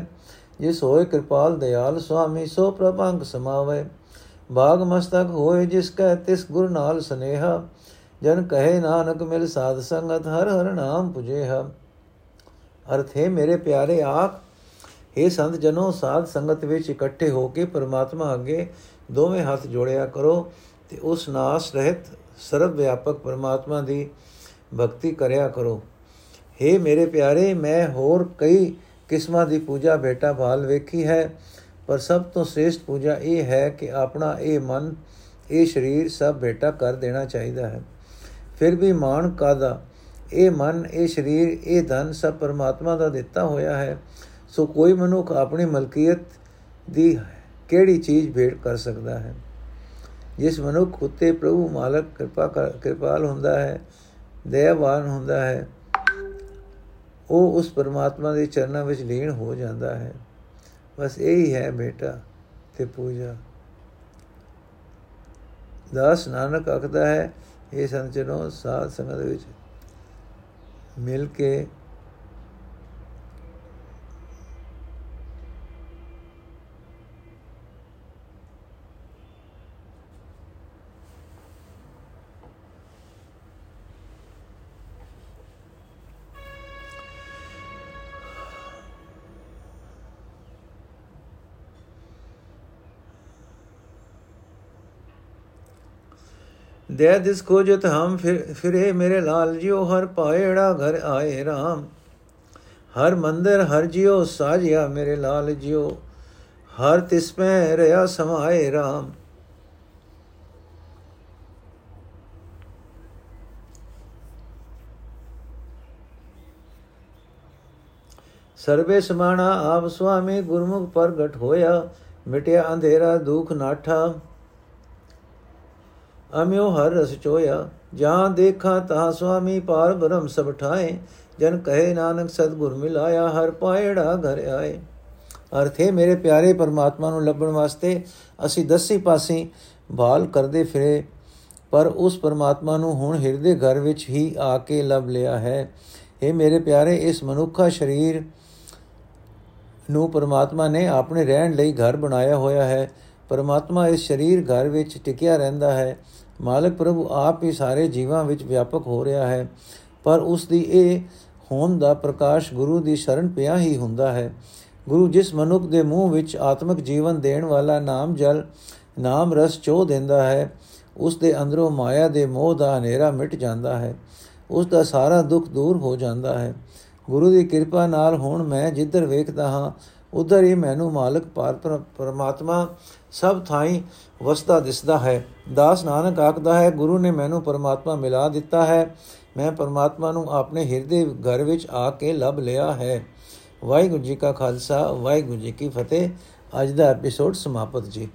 ਜਿਸ ਹੋਏ ਕਿਰਪਾਲ ਦਿਆਲ ਸੁਆਮੀ, ਸੋ ਪ੍ਰਭੰਗ ਸਮਾਵੇ। ਬਾਗ ਮਸਤਕ ਹੋਏ ਜਿਸ ਕੈ, ਤਿਸ ਗੁਰ ਨਾਲ ਸਨੇਹਾ। ਜਨ ਕਹੇ ਨਾਨਕ ਮਿਲ ਸਾਧ ਸੰਗਤ, ਹਰ ਹਰ ਨਾਮ ਪੁਜੇ ਹ ਅਰਥ ਹੈ, ਮੇਰੇ ਪਿਆਰੇ ਆਖ हे ਸੰਤ ਜਨੋ, ਸਾਧ ਸੰਗਤ ਵਿੱਚ ਇਕੱਠੇ ਹੋ ਕੇ ਪਰਮਾਤਮਾ ਅੱਗੇ ਦੋਵੇਂ ਹੱਥ ਜੋੜਿਆ ਕਰੋ ਤੇ ਉਸ ਨਾਸ ਰਹਿਤ ਸਰਵ ਵਿਆਪਕ ਪਰਮਾਤਮਾ ਦੀ ਭਗਤੀ ਕਰਿਆ ਕਰੋ। हे ਮੇਰੇ ਪਿਆਰੇ, ਮੈਂ ਹੋਰ ਕਈ ਕਿਸਮਾਂ ਦੀ ਪੂਜਾ ਬੇਟਾ ਭਾਲ ਵੇਖੀ ਹੈ, ਪਰ ਸਭ ਤੋਂ ਸ੍ਰੇਸ਼ਟ ਪੂਜਾ ਇਹ ਹੈ ਕਿ ਆਪਣਾ ਇਹ ਮਨ, ਇਹ ਸਰੀਰ ਸਭ ਬੇਟਾ ਕਰ ਦੇਣਾ ਚਾਹੀਦਾ ਹੈ। ਫਿਰ ਵੀ ਮਾਨ ਕਾਦਾ ਇਹ ਮਨ, ਇਹ ਸਰੀਰ, ਇਹ ਧਨ ਸਭ ਪਰਮਾਤਮਾ ਦਾ ਦਿੱਤਾ ਹੋਇਆ ਹੈ, ਸੋ ਕੋਈ ਮਨੁੱਖ ਆਪਣੀ ਮਲਕੀਅਤ ਦੀ ਕਿਹੜੀ ਚੀਜ਼ ਭੇਟ ਕਰ ਸਕਦਾ ਹੈ? ਜਿਸ ਮਨੁੱਖ ਉਤੇ ਪ੍ਰਭੂ ਮਾਲਕ ਕਿਰਪਾ ਕਿਰਪਾਲ ਹੁੰਦਾ ਹੈ, ਦਇਆਵਾਨ ਹੁੰਦਾ ਹੈ ਉਹ ਉਸ ਪਰਮਾਤਮਾ ਦੇ ਚਰਨਾਂ ਵਿੱਚ ਲੀਨ ਹੋ ਜਾਂਦਾ ਹੈ। ਬਸ ਇਹੀ ਹੈ ਬੇਟਾ ਤੇ ਪੂਜਾ। ਦਾਸ ਨਾਨਕ ਆਖਦਾ ਹੈ ਇਹ ਸੰਚਨੋ ਸਾਧ ਸੰਗਤ ਵਿੱਚ ਮਿਲ ਕੇ ਦੇ ਦਿਸ ਖੋਜਤ ਹਮ, ਫਿਰ, ਫਿਰੇ ਮੇਰੇ ਲਾਲ ਜਿਉ ਹਰ ਪਾਏੜਾ ਘਰ ਆਏ RAM ਹਰ ਮੰਦਰ, ਹਰ ਜਿਉ ਸਾਜਿਆ ਮੇਰੇ ਲਾਲ ਜਿਉ ਹਰ ਤਿਸ ਮੈਂ ਰਿਆ ਸਮਾਏ RAM ਸਰਵੇ ਸਮਾਣਾ ਆਪ ਸੁਆਮੀ, ਗੁਰਮੁਖ ਪ੍ਰਗਟ ਹੋਇਆ, ਮਿਟਿਆ ਅੰਧੇਰਾ ਦੁਖ ਨਾਠਾ। ਅਮਿਓ ਹਰ ਰਸ ਚੋਇਆ, ਜਾਂ ਦੇਖਾਂ ਤਾ ਸੁਆਮੀ ਪਾਰ ਬ੍ਰਹਮ ਸਭ ਠਾਏ, ਜਨ ਕਹੇ ਨਾਨਕ ਸਤਗੁਰ ਮਿਲਾਇਆ, ਹਰ ਪਾਇੜਾ ਘਰ ਆਏ। ਅਰਥੇ ਮੇਰੇ ਪਿਆਰੇ ਪਰਮਾਤਮਾ ਨੂੰ ਲੱਭਣ ਵਾਸਤੇ ਅਸੀਂ ਦਸੇ ਪਾਸੇ ਭਾਲ ਕਰਦੇ ਫਿਰੇ, ਪਰ ਉਸ ਪਰਮਾਤਮਾ ਨੂੰ ਹੁਣ ਹਿਰਦੇ ਘਰ ਵਿੱਚ ਹੀ ਆ ਕੇ ਲੱਭ ਲਿਆ ਹੈ। ਇਹ ਮੇਰੇ ਪਿਆਰੇ, ਇਸ ਮਨੁੱਖਾ ਸਰੀਰ ਨੂੰ ਪਰਮਾਤਮਾ ਨੇ ਆਪਣੇ ਰਹਿਣ ਲਈ ਘਰ ਬਣਾਇਆ ਹੋਇਆ ਹੈ। ਪਰਮਾਤਮਾ ਇਸ ਸਰੀਰ ਘਰ ਵਿੱਚ ਟਿਕਿਆ ਰਹਿੰਦਾ ਹੈ। ਮਾਲਕ ਪ੍ਰਭੂ ਆਪ ਹੀ ਸਾਰੇ ਜੀਵਾਂ ਵਿੱਚ ਵਿਆਪਕ ਹੋ ਰਿਹਾ ਹੈ। ਪਰ ਉਸ ਦੀ ਇਹ ਹੋਣ ਦਾ ਪ੍ਰਕਾਸ਼ ਗੁਰੂ ਦੀ ਸ਼ਰਨ ਪਿਆ ਹੀ ਹੁੰਦਾ ਹੈ। ਗੁਰੂ ਜਿਸ ਮਨੁੱਖ ਦੇ ਮੂੰਹ ਵਿੱਚ ਆਤਮਿਕ ਜੀਵਨ ਦੇਣ ਵਾਲਾ ਨਾਮ ਜਲ, ਨਾਮ ਰਸ ਚੋ ਦਿੰਦਾ ਹੈ, ਉਸ ਦੇ ਅੰਦਰੋਂ ਮਾਇਆ ਦੇ ਮੋਹ ਦਾ ਹਨੇਰਾ ਮਿਟ ਜਾਂਦਾ ਹੈ। ਉਸ ਦਾ ਸਾਰਾ ਦੁੱਖ ਦੂਰ ਹੋ ਜਾਂਦਾ ਹੈ। ਗੁਰੂ ਦੀ ਕਿਰਪਾ ਨਾਲ ਹੁਣ ਮੈਂ ਜਿੱਧਰ ਵੇਖਦਾ ਹਾਂ ਉਧਰ ਹੀ ਮੈਨੂੰ ਮਾਲਕ ਪਰਮਾਤਮਾ ਸਭ ਥਾਈ ਵਸਦਾ ਦਿਸਦਾ ਹੈ। ਦਾਸ ਨਾਨਕ ਆਖਦਾ ਹੈ, ਗੁਰੂ ਨੇ ਮੈਨੂੰ ਪਰਮਾਤਮਾ ਮਿਲਾ ਦਿੱਤਾ ਹੈ। ਮੈਂ ਪਰਮਾਤਮਾ ਨੂੰ ਆਪਣੇ ਹਿਰਦੇ ਘਰ ਵਿੱਚ ਆ ਕੇ ਲੱਭ ਲਿਆ ਹੈ। ਵਾਹਿਗੁਰੂ ਜੀ ਕਾ ਖਾਲਸਾ, ਵਾਹਿਗੁਰੂ ਜੀ ਕੀ ਫਤਿਹ। ਅੱਜ ਦਾ ਐਪੀਸੋਡ ਸਮਾਪਤ ਜੀ।